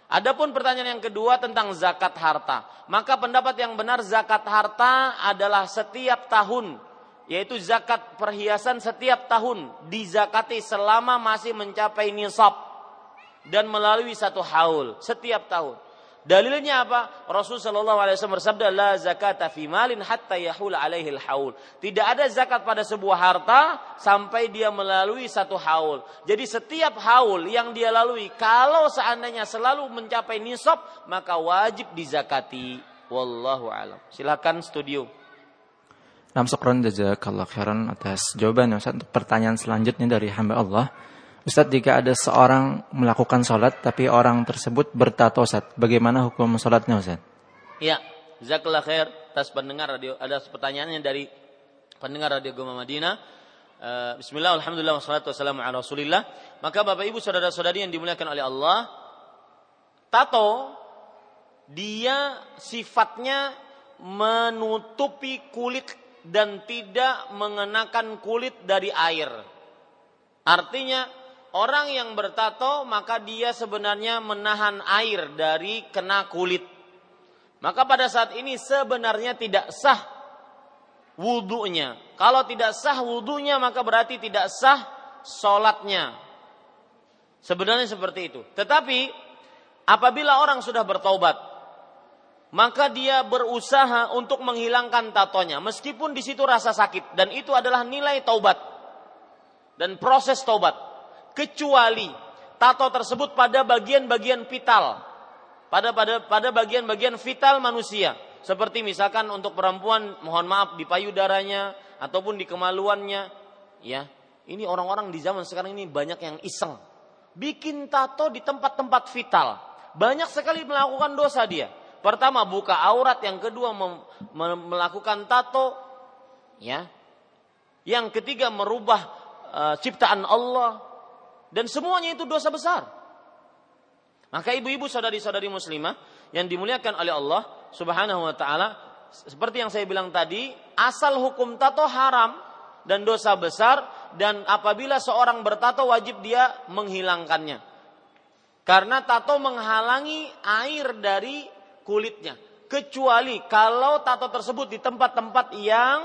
Adapun pertanyaan yang kedua tentang zakat harta, maka pendapat yang benar zakat harta adalah setiap tahun, yaitu zakat perhiasan setiap tahun dizakati selama masih mencapai nisab dan melalui satu haul setiap tahun. Dalilnya apa? Rasul sallallahu alaihi wasallam bersabda la zakata fi malin hatta yahul alaihi haul. Tidak ada zakat pada sebuah harta sampai dia melalui satu haul. Jadi setiap haul yang dia lalui kalau seandainya selalu mencapai nisab maka wajib dizakati. Wallahu alam. Silakan studio. Nam syukran jazakallah khairan atas jawaban Ustaz pertanyaan selanjutnya dari hamba Allah. Ustadz jika ada seorang melakukan sholat tapi orang tersebut bertato Ustadz, bagaimana hukum sholatnya Ustadz? Iya, Zakallah khair atas pendengar radio ada pertanyaannya dari pendengar radio Goma Madinah. Uh, Bismillah, Alhamdulillah, wassalatu wassalamu ala rasulillah. Maka Bapak Ibu saudara-saudari yang dimuliakan oleh Allah, tato dia sifatnya menutupi kulit dan tidak mengenakan kulit dari air. Artinya Orang yang bertato maka dia sebenarnya menahan air dari kena kulit. Maka pada saat ini sebenarnya tidak sah wudhunya. Kalau tidak sah wudhunya maka berarti tidak sah sholatnya. Sebenarnya seperti itu. Tetapi apabila orang sudah bertaubat, maka dia berusaha untuk menghilangkan tatonya meskipun di situ rasa sakit dan itu adalah nilai taubat dan proses taubat kecuali tato tersebut pada bagian-bagian vital. Pada pada pada bagian-bagian vital manusia. Seperti misalkan untuk perempuan mohon maaf di payudaranya ataupun di kemaluannya. Ya ini orang-orang di zaman sekarang ini banyak yang iseng. Bikin tato di tempat-tempat vital. Banyak sekali melakukan dosa dia. Pertama buka aurat. Yang kedua mem, melakukan tato. Ya. Yang ketiga merubah uh, ciptaan Allah dan semuanya itu dosa besar. Maka ibu-ibu saudari-saudari muslimah yang dimuliakan oleh Allah Subhanahu wa taala seperti yang saya bilang tadi, asal hukum tato haram dan dosa besar dan apabila seorang bertato wajib dia menghilangkannya. Karena tato menghalangi air dari kulitnya. Kecuali kalau tato tersebut di tempat-tempat yang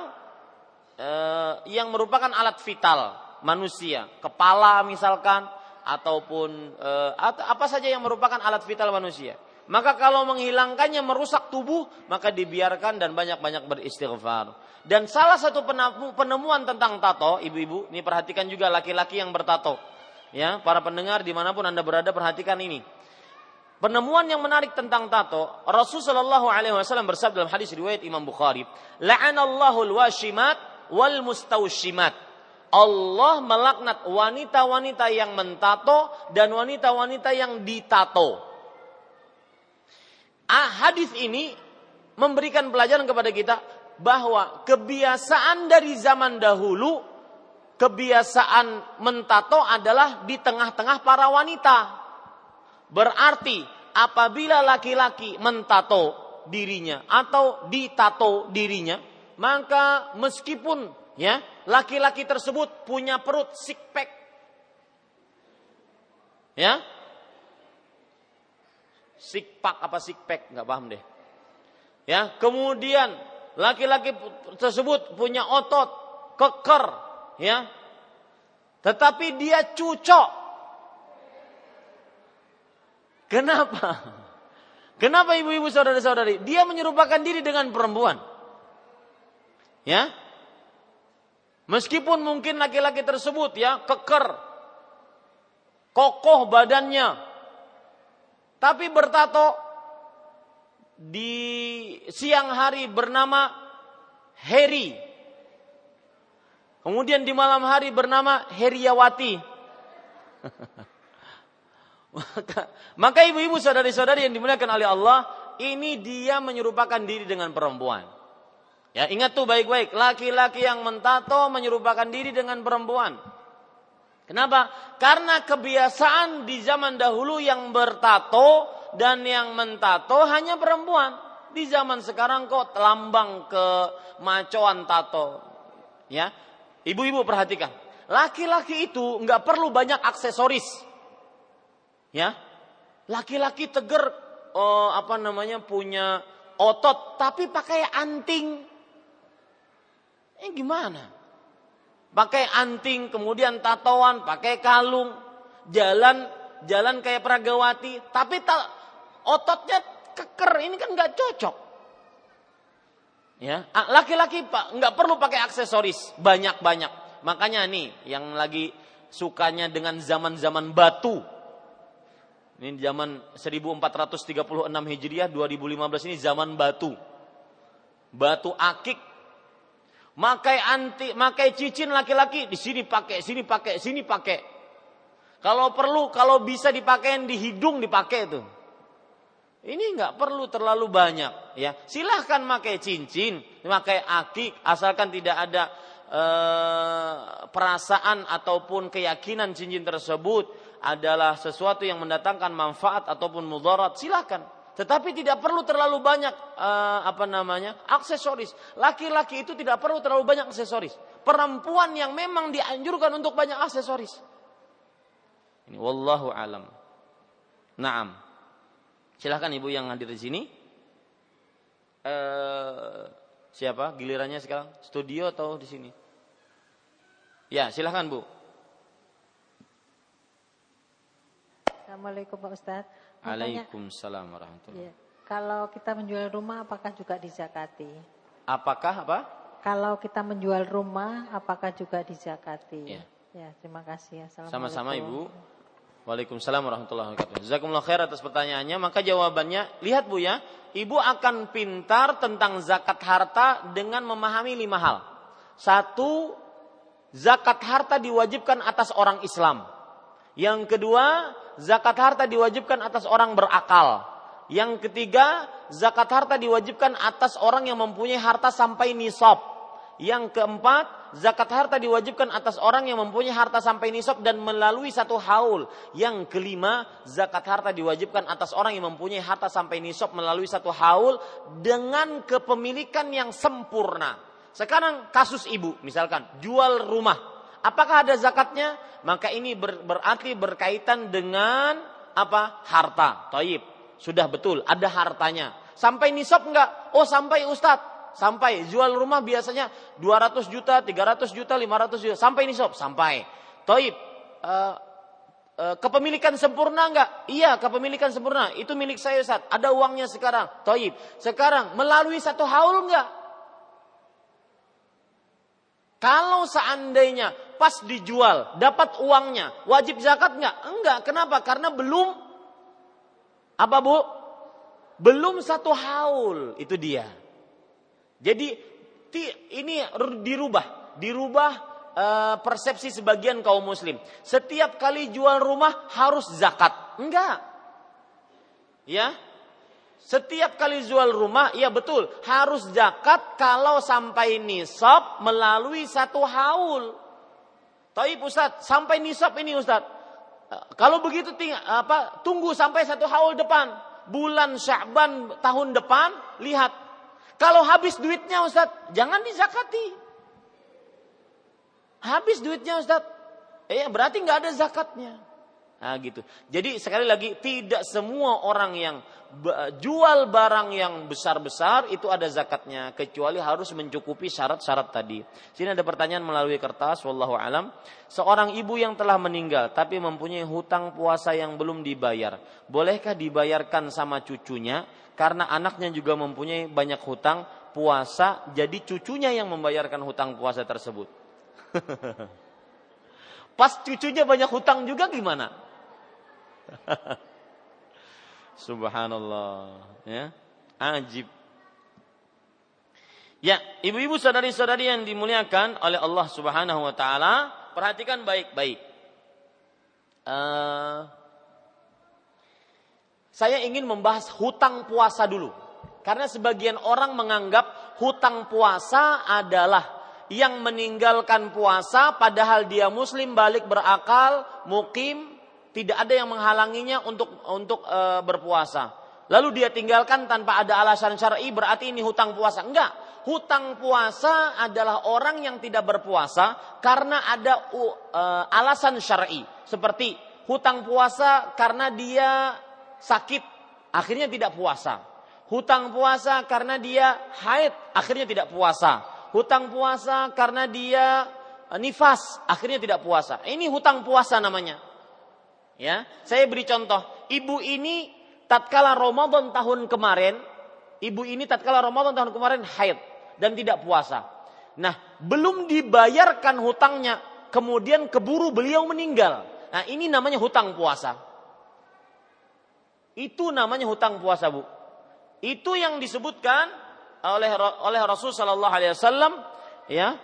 eh, yang merupakan alat vital manusia, kepala misalkan ataupun e, apa saja yang merupakan alat vital manusia. Maka kalau menghilangkannya merusak tubuh, maka dibiarkan dan banyak-banyak beristighfar. Dan salah satu penemuan tentang tato, ibu-ibu, ini perhatikan juga laki-laki yang bertato. Ya, para pendengar di mana pun anda berada perhatikan ini. Penemuan yang menarik tentang tato, Rasulullah SAW bersabda dalam hadis riwayat Imam Bukhari, "La'anallahu al-washimat wal mustawshimat." Allah melaknat wanita-wanita yang mentato dan wanita-wanita yang ditato. Ah, hadis ini memberikan pelajaran kepada kita bahwa kebiasaan dari zaman dahulu, kebiasaan mentato adalah di tengah-tengah para wanita. Berarti apabila laki-laki mentato dirinya atau ditato dirinya, maka meskipun ya laki-laki tersebut punya perut six pack, ya six pack apa six pack nggak paham deh. Ya kemudian laki-laki tersebut punya otot keker, ya, tetapi dia cucok Kenapa? Kenapa ibu-ibu saudara-saudari? Dia menyerupakan diri dengan perempuan. Ya. Meskipun mungkin laki-laki tersebut ya keker, kokoh badannya, tapi bertato di siang hari bernama Heri. Kemudian di malam hari bernama Heriawati. Maka, maka ibu-ibu saudari-saudari yang dimuliakan oleh Allah, ini dia menyerupakan diri dengan perempuan. Ya, ingat tuh baik-baik, laki-laki yang mentato menyerupakan diri dengan perempuan. Kenapa? Karena kebiasaan di zaman dahulu yang bertato dan yang mentato hanya perempuan. Di zaman sekarang kok lambang ke macoan tato. Ya, ibu-ibu perhatikan. Laki-laki itu nggak perlu banyak aksesoris Ya, laki-laki teger oh, apa namanya punya otot tapi pakai anting. Eh gimana? Pakai anting, kemudian tatoan, pakai kalung, jalan jalan kayak peragawati, tapi ta, ototnya keker. Ini kan nggak cocok. Ya, laki-laki pak nggak perlu pakai aksesoris banyak-banyak. Makanya nih yang lagi sukanya dengan zaman-zaman batu, ini zaman 1436 Hijriah 2015 ini zaman batu. Batu akik. Makai anti, makai cincin laki-laki di sini pakai, sini pakai, sini pakai. Kalau perlu, kalau bisa dipakai di hidung dipakai itu. Ini nggak perlu terlalu banyak, ya. Silahkan pakai cincin, pakai akik, asalkan tidak ada eh, perasaan ataupun keyakinan cincin tersebut adalah sesuatu yang mendatangkan manfaat ataupun mudarat, silakan. Tetapi tidak perlu terlalu banyak uh, apa namanya aksesoris. Laki-laki itu tidak perlu terlalu banyak aksesoris. Perempuan yang memang dianjurkan untuk banyak aksesoris. Ini wallahu alam. Naam. Silahkan ibu yang hadir di sini. Uh, siapa? Gilirannya sekarang studio atau di sini? Ya, silahkan bu. Assalamualaikum Pak Ustadz. Waalaikumsalam warahmatullahi ya, Kalau kita menjual rumah apakah juga dizakati? Apakah apa? Kalau kita menjual rumah apakah juga dizakati? Ya. Ya, terima kasih. Sama-sama Ibu. Waalaikumsalam warahmatullahi wabarakatuh. Jazakumullah khair atas pertanyaannya. Maka jawabannya, lihat Bu ya, Ibu akan pintar tentang zakat harta dengan memahami lima hal. Satu, zakat harta diwajibkan atas orang Islam. Yang kedua, zakat harta diwajibkan atas orang berakal. Yang ketiga, zakat harta diwajibkan atas orang yang mempunyai harta sampai nisab. Yang keempat, zakat harta diwajibkan atas orang yang mempunyai harta sampai nisab dan melalui satu haul. Yang kelima, zakat harta diwajibkan atas orang yang mempunyai harta sampai nisab melalui satu haul dengan kepemilikan yang sempurna. Sekarang kasus ibu, misalkan jual rumah. Apakah ada zakatnya? maka ini ber, berarti berkaitan dengan apa? Harta. Taib. Sudah betul, ada hartanya. Sampai nisab enggak? Oh, sampai Ustadz. Sampai jual rumah biasanya 200 juta, 300 juta, 500 juta. Sampai nisab, sampai. Taib. Uh, uh, kepemilikan sempurna enggak? Iya, kepemilikan sempurna. Itu milik saya Ustaz. Ada uangnya sekarang. Taib. Sekarang melalui satu haul enggak? Kalau seandainya pas dijual dapat uangnya, wajib zakat nggak? Enggak. Kenapa? Karena belum apa bu? Belum satu haul itu dia. Jadi ini dirubah, dirubah e, persepsi sebagian kaum muslim. Setiap kali jual rumah harus zakat. Enggak. Ya, setiap kali jual rumah, iya betul, harus zakat kalau sampai nisab melalui satu haul. Tapi Ustaz, sampai nisab ini Ustaz. Kalau begitu ting apa, tunggu sampai satu haul depan. bulan Sya'ban tahun depan, lihat. Kalau habis duitnya Ustaz, jangan dizakati. Habis duitnya Ustaz. Eh berarti nggak ada zakatnya. Nah gitu. Jadi sekali lagi tidak semua orang yang jual barang yang besar-besar itu ada zakatnya kecuali harus mencukupi syarat-syarat tadi. Sini ada pertanyaan melalui kertas wallahu alam. Seorang ibu yang telah meninggal tapi mempunyai hutang puasa yang belum dibayar, bolehkah dibayarkan sama cucunya karena anaknya juga mempunyai banyak hutang puasa jadi cucunya yang membayarkan hutang puasa tersebut. Pas cucunya banyak hutang juga gimana? Subhanallah, ya. Ajib. Ya, ibu-ibu saudari-saudari yang dimuliakan oleh Allah Subhanahu wa taala, perhatikan baik-baik. Uh, saya ingin membahas hutang puasa dulu. Karena sebagian orang menganggap hutang puasa adalah yang meninggalkan puasa padahal dia muslim balik berakal, mukim, tidak ada yang menghalanginya untuk untuk e, berpuasa. Lalu dia tinggalkan tanpa ada alasan syar'i berarti ini hutang puasa. Enggak. Hutang puasa adalah orang yang tidak berpuasa karena ada uh, alasan syar'i. Seperti hutang puasa karena dia sakit akhirnya tidak puasa. Hutang puasa karena dia haid akhirnya tidak puasa. Hutang puasa karena dia nifas akhirnya tidak puasa. Ini hutang puasa namanya. Ya, saya beri contoh. Ibu ini tatkala Ramadan tahun kemarin, ibu ini tatkala Ramadan tahun kemarin haid dan tidak puasa. Nah, belum dibayarkan hutangnya, kemudian keburu beliau meninggal. Nah, ini namanya hutang puasa. Itu namanya hutang puasa, Bu. Itu yang disebutkan oleh oleh Rasul sallallahu alaihi wasallam ya.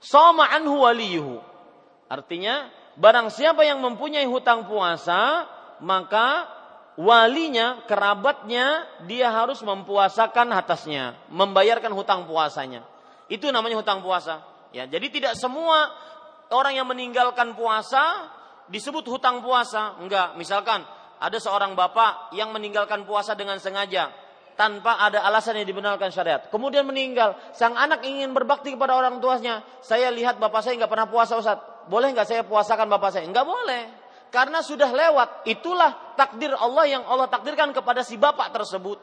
Sama anhu waliyuhu. Artinya barang siapa yang mempunyai hutang puasa, maka walinya, kerabatnya, dia harus mempuasakan atasnya, membayarkan hutang puasanya. Itu namanya hutang puasa. Ya, jadi tidak semua orang yang meninggalkan puasa disebut hutang puasa. Enggak, misalkan ada seorang bapak yang meninggalkan puasa dengan sengaja tanpa ada alasan yang dibenarkan syariat. Kemudian meninggal, sang anak ingin berbakti kepada orang tuanya. Saya lihat bapak saya nggak pernah puasa Ustaz boleh nggak saya puasakan bapak saya? Enggak boleh. Karena sudah lewat. Itulah takdir Allah yang Allah takdirkan kepada si bapak tersebut.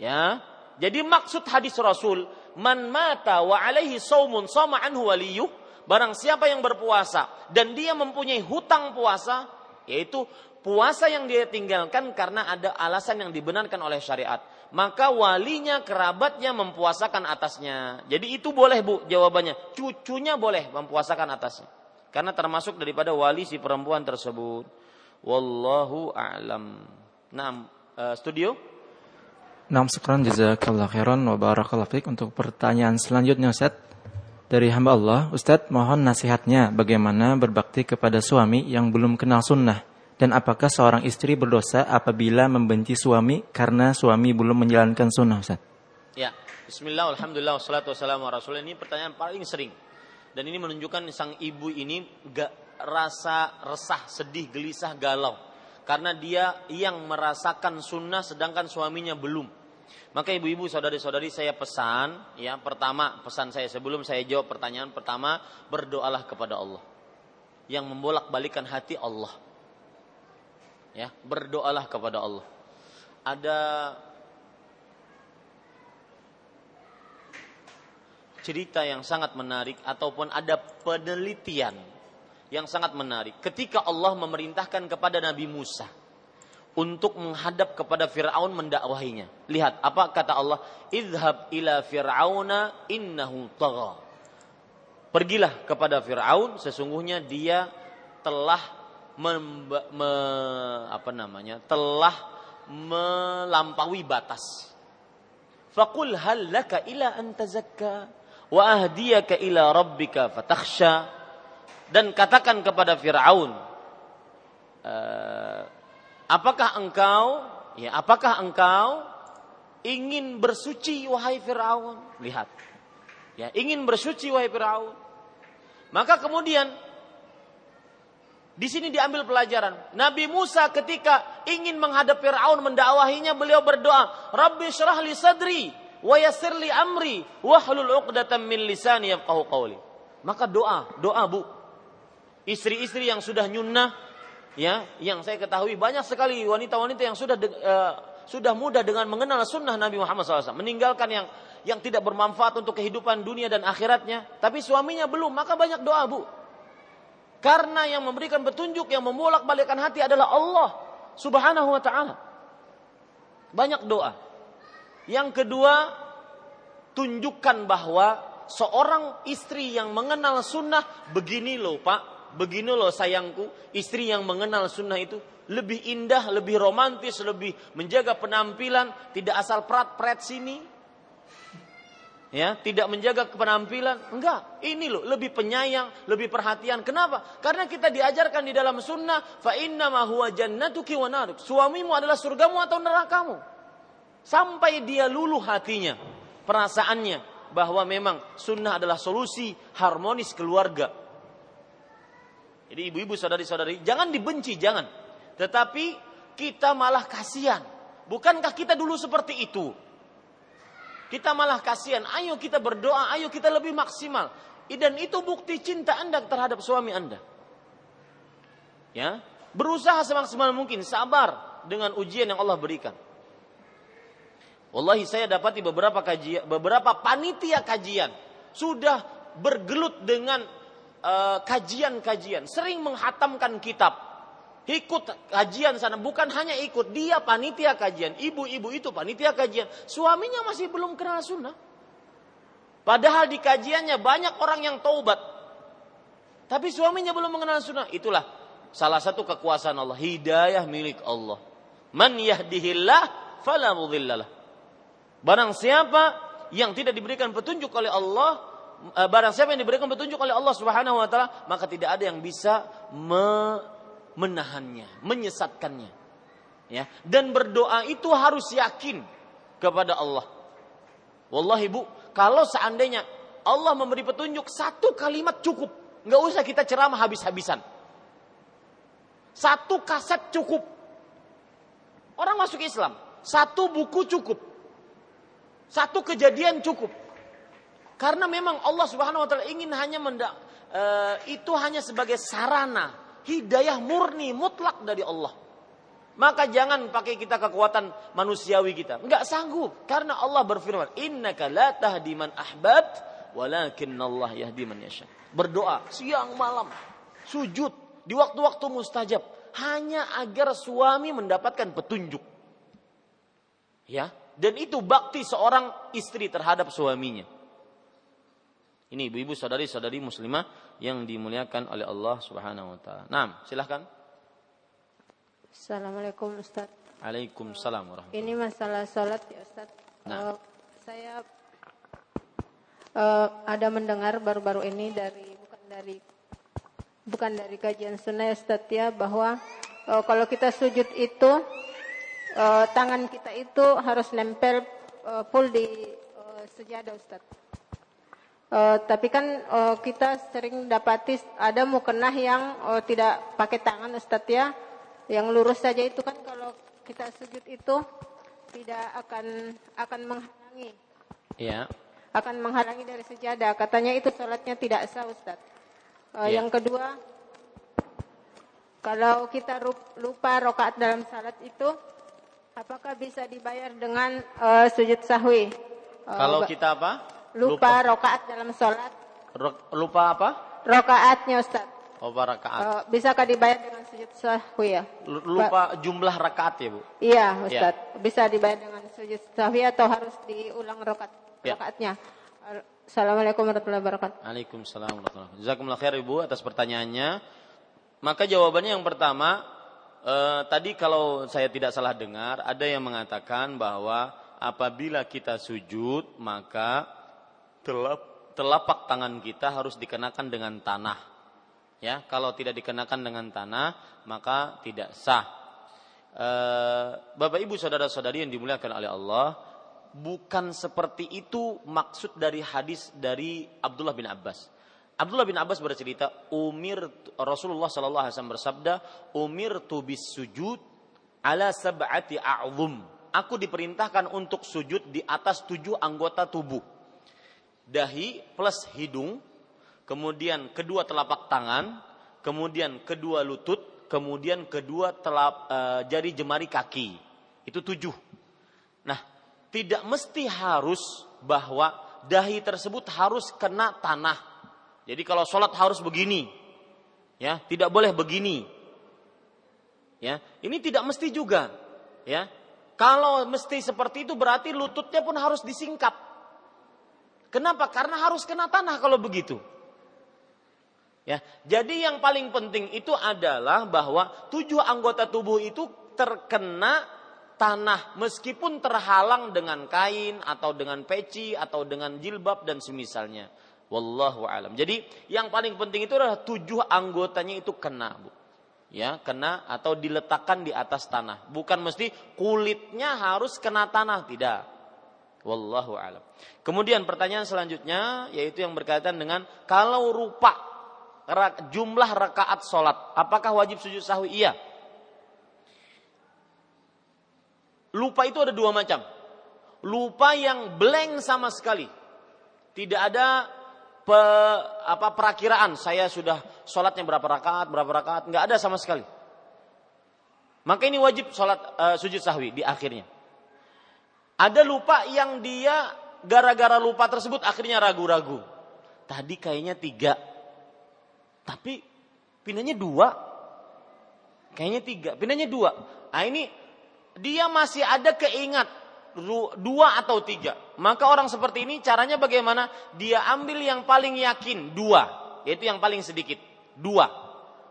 Ya. Jadi maksud hadis Rasul, man mata wa alaihi saumun sama anhu waliyuh, barang siapa yang berpuasa dan dia mempunyai hutang puasa, yaitu puasa yang dia tinggalkan karena ada alasan yang dibenarkan oleh syariat maka walinya kerabatnya mempuasakan atasnya. Jadi itu boleh bu jawabannya. Cucunya boleh mempuasakan atasnya. Karena termasuk daripada wali si perempuan tersebut. Wallahu a'lam. Nah, studio. Nam sekran jazakallah khairan wa barakallahu fiik untuk pertanyaan selanjutnya Ustaz. Dari hamba Allah, Ustadz mohon nasihatnya bagaimana berbakti kepada suami yang belum kenal sunnah dan apakah seorang istri berdosa apabila membenci suami karena suami belum menjalankan sunnah Ustaz? Ya, Bismillah, Alhamdulillah, wassalatu wassalamu rasul. Ini pertanyaan paling sering. Dan ini menunjukkan sang ibu ini gak rasa resah, sedih, gelisah, galau. Karena dia yang merasakan sunnah sedangkan suaminya belum. Maka ibu-ibu, saudari-saudari saya pesan, ya pertama pesan saya sebelum saya jawab pertanyaan pertama, berdoalah kepada Allah. Yang membolak-balikan hati Allah ya berdoalah kepada Allah ada cerita yang sangat menarik ataupun ada penelitian yang sangat menarik ketika Allah memerintahkan kepada Nabi Musa untuk menghadap kepada Firaun mendakwahinya. Lihat apa kata Allah, "Idhab ila Fir'auna innahu tagha." Pergilah kepada Firaun sesungguhnya dia telah memba, me, apa namanya telah melampaui batas. Fakul hal laka ila an tazakka wa ahdiyaka ila rabbika fatakhsha. Dan katakan kepada Firaun uh, apakah engkau ya apakah engkau ingin bersuci wahai Firaun? Lihat. Ya ingin bersuci wahai Firaun. Maka kemudian Di sini diambil pelajaran. Nabi Musa ketika ingin menghadap Fir'aun mendakwahinya beliau berdoa, Rabbi syrah li sadri wa amri wahlul 'uqdatam min lisani yafqahu qawli. Maka doa, doa Bu. Istri-istri yang sudah nyunnah ya, yang saya ketahui banyak sekali wanita-wanita yang sudah uh, sudah mudah dengan mengenal sunnah Nabi Muhammad SAW, meninggalkan yang yang tidak bermanfaat untuk kehidupan dunia dan akhiratnya, tapi suaminya belum, maka banyak doa bu. Karena yang memberikan petunjuk, yang membolak balikan hati adalah Allah subhanahu wa ta'ala. Banyak doa. Yang kedua, tunjukkan bahwa seorang istri yang mengenal sunnah, begini loh pak, begini loh sayangku, istri yang mengenal sunnah itu lebih indah, lebih romantis, lebih menjaga penampilan, tidak asal prat-prat sini, ya tidak menjaga penampilan enggak. Ini loh lebih penyayang lebih perhatian. Kenapa? Karena kita diajarkan di dalam sunnah fa inna ma huwa jannatuki wa naruk suamimu adalah surgamu atau nerakamu sampai dia luluh hatinya perasaannya bahwa memang sunnah adalah solusi harmonis keluarga jadi ibu-ibu saudari-saudari jangan dibenci jangan tetapi kita malah kasihan bukankah kita dulu seperti itu kita malah kasihan. Ayo kita berdoa, ayo kita lebih maksimal. Dan itu bukti cinta Anda terhadap suami Anda. Ya, berusaha semaksimal mungkin, sabar dengan ujian yang Allah berikan. Wallahi saya dapati beberapa kajian, beberapa panitia kajian sudah bergelut dengan eh, kajian-kajian, uh, sering menghatamkan kitab, ikut kajian sana bukan hanya ikut dia panitia kajian ibu-ibu itu panitia kajian suaminya masih belum kenal sunnah. Padahal di kajiannya banyak orang yang taubat tapi suaminya belum mengenal sunnah. Itulah salah satu kekuasaan Allah hidayah milik Allah. Man yahdihillah fala mudhillalah barang siapa yang tidak diberikan petunjuk oleh Allah eh, barang siapa yang diberikan petunjuk oleh Allah Subhanahu wa taala maka tidak ada yang bisa me menahannya, menyesatkannya. Ya, dan berdoa itu harus yakin kepada Allah. Wallahi Bu, kalau seandainya Allah memberi petunjuk satu kalimat cukup, nggak usah kita ceramah habis-habisan. Satu kaset cukup. Orang masuk Islam, satu buku cukup. Satu kejadian cukup. Karena memang Allah Subhanahu wa taala ingin hanya mendak uh, itu hanya sebagai sarana hidayah murni mutlak dari Allah. Maka jangan pakai kita kekuatan manusiawi kita. Enggak sanggup karena Allah berfirman, "Innaka la tahdi man ahbab, walakin Allah yahdi man yasha." Berdoa siang malam, sujud di waktu-waktu mustajab hanya agar suami mendapatkan petunjuk. Ya, dan itu bakti seorang istri terhadap suaminya. Ini ibu-ibu saudari-saudari muslimah yang dimuliakan oleh Allah Subhanahu wa taala. Nah, silahkan. Assalamualaikum Ustaz. Waalaikumsalam warahmatullahi Ini masalah sholat ya Ustaz. Nah. Uh, saya uh, ada mendengar baru-baru ini dari bukan dari bukan dari kajian sunnah ya Ustaz ya bahwa uh, kalau kita sujud itu uh, tangan kita itu harus nempel uh, full di uh, sejadah Ustaz. Uh, tapi kan uh, kita sering dapati ada mukenah yang uh, tidak pakai tangan Ustadz ya, yang lurus saja itu kan kalau kita sujud itu tidak akan akan menghalangi. Iya. Akan menghalangi dari sejadah. Katanya itu sholatnya tidak sah Ustadz. Uh, ya. Yang kedua, kalau kita lupa rokaat dalam salat itu, apakah bisa dibayar dengan uh, sujud sahwi? Uh, kalau kita apa? lupa, lupa rokaat dalam sholat. Lupa apa? Rokaatnya Ustaz. Lupa rakaat. Uh, bisakah dibayar dengan sujud sahwi ya? Lupa ba jumlah rakaat ya Bu? Iya Ustaz. Ya. Bisa dibayar dengan sujud sahwi atau harus diulang rokaat ya. rokaatnya? Assalamualaikum warahmatullahi wabarakatuh. Waalaikumsalam warahmatullahi wabarakatuh. Jazakumullah khair Ibu atas pertanyaannya. Maka jawabannya yang pertama, eh, tadi kalau saya tidak salah dengar, ada yang mengatakan bahwa apabila kita sujud maka telap, telapak tangan kita harus dikenakan dengan tanah. Ya, kalau tidak dikenakan dengan tanah maka tidak sah. E, Bapak Ibu saudara-saudari yang dimuliakan oleh Allah, bukan seperti itu maksud dari hadis dari Abdullah bin Abbas. Abdullah bin Abbas bercerita, Umir Rasulullah sallallahu alaihi wasallam bersabda, "Umir bis sujud ala sab'ati a'zum." Aku diperintahkan untuk sujud di atas tujuh anggota tubuh. Dahi plus hidung, kemudian kedua telapak tangan, kemudian kedua lutut, kemudian kedua telap, e, jari jemari kaki. Itu tujuh. Nah, tidak mesti harus bahwa dahi tersebut harus kena tanah jadi kalau sholat harus begini, ya tidak boleh begini. Ya, ini tidak mesti juga. Ya, kalau mesti seperti itu berarti lututnya pun harus disingkap. Kenapa? Karena harus kena tanah kalau begitu. Ya, jadi yang paling penting itu adalah bahwa tujuh anggota tubuh itu terkena tanah meskipun terhalang dengan kain atau dengan peci atau dengan jilbab dan semisalnya. Wallahu alam. Jadi yang paling penting itu adalah tujuh anggotanya itu kena, Bu. Ya, kena atau diletakkan di atas tanah. Bukan mesti kulitnya harus kena tanah, tidak. Wallahu alam. Kemudian pertanyaan selanjutnya yaitu yang berkaitan dengan kalau rupa jumlah rakaat sholat, apakah wajib sujud sahwi? Iya. Lupa itu ada dua macam. Lupa yang blank sama sekali. Tidak ada pe, apa perakiraan. Saya sudah sholatnya berapa rakaat berapa rakaat. Nggak ada sama sekali. Maka ini wajib sholat uh, sujud sahwi di akhirnya. Ada lupa yang dia gara-gara lupa tersebut akhirnya ragu-ragu. Tadi kayaknya tiga. Tapi pindahnya dua. Kayaknya tiga. Pindahnya dua. Nah ini dia masih ada keingat dua atau tiga. Maka orang seperti ini caranya bagaimana? Dia ambil yang paling yakin dua, yaitu yang paling sedikit dua.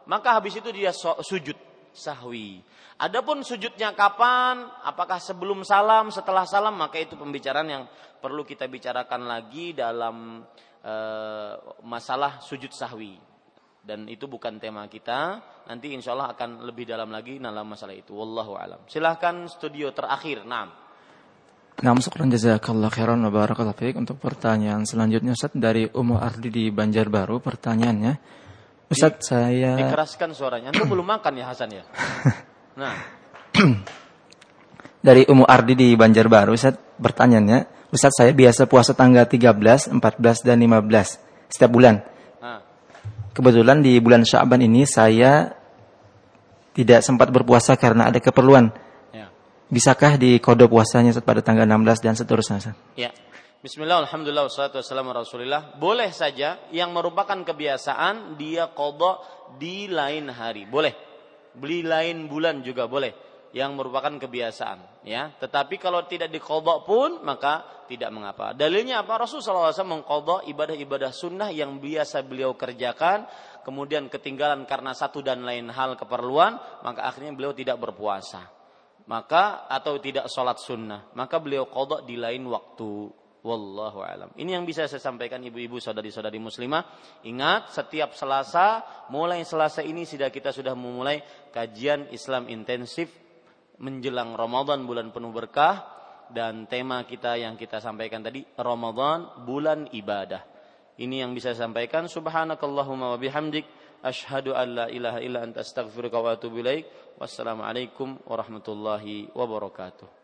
Maka habis itu dia sujud sahwi. Adapun sujudnya kapan? Apakah sebelum salam, setelah salam? Maka itu pembicaraan yang perlu kita bicarakan lagi dalam e, masalah sujud sahwi. Dan itu bukan tema kita. Nanti insya Allah akan lebih dalam lagi dalam masalah itu. Wallahu alam. Silahkan studio terakhir. Nah. Nah, syukran jazakallah khairan wa barakallahu fiik. Untuk pertanyaan selanjutnya Ustaz dari Umu Ardi di Banjarbaru pertanyaannya. Ustaz di, saya dikeraskan suaranya. Anda belum makan ya Hasan ya? Nah. Dari Umu Ardi di Banjarbaru Ustaz pertanyaannya. Ustaz saya biasa puasa tanggal 13, 14 dan 15 setiap bulan. Nah. Kebetulan di bulan Syaban ini saya tidak sempat berpuasa karena ada keperluan Bisakah di kode puasanya pada tanggal 16 dan seterusnya? Ya. Bismillah, Alhamdulillah, wassalatu wassalamu rasulillah. Boleh saja yang merupakan kebiasaan dia kodok di lain hari. Boleh. Beli lain bulan juga boleh. Yang merupakan kebiasaan. ya. Tetapi kalau tidak dikodok pun, maka tidak mengapa. Dalilnya apa? Rasulullah SAW mengkodok ibadah-ibadah sunnah yang biasa beliau kerjakan. Kemudian ketinggalan karena satu dan lain hal keperluan. Maka akhirnya beliau tidak berpuasa maka atau tidak sholat sunnah maka beliau kodok di lain waktu. Wallahu alam. Ini yang bisa saya sampaikan ibu-ibu saudari-saudari muslimah. Ingat setiap selasa mulai selasa ini sudah kita sudah memulai kajian Islam intensif menjelang Ramadan bulan penuh berkah. Dan tema kita yang kita sampaikan tadi Ramadan bulan ibadah. Ini yang bisa saya sampaikan. Subhanakallahumma wa bihamdik asyhadu an la ilaha illa anta astaghfiruka wa atubu ilaik Wassalamualaikum warahmatullahi wabarakatuh.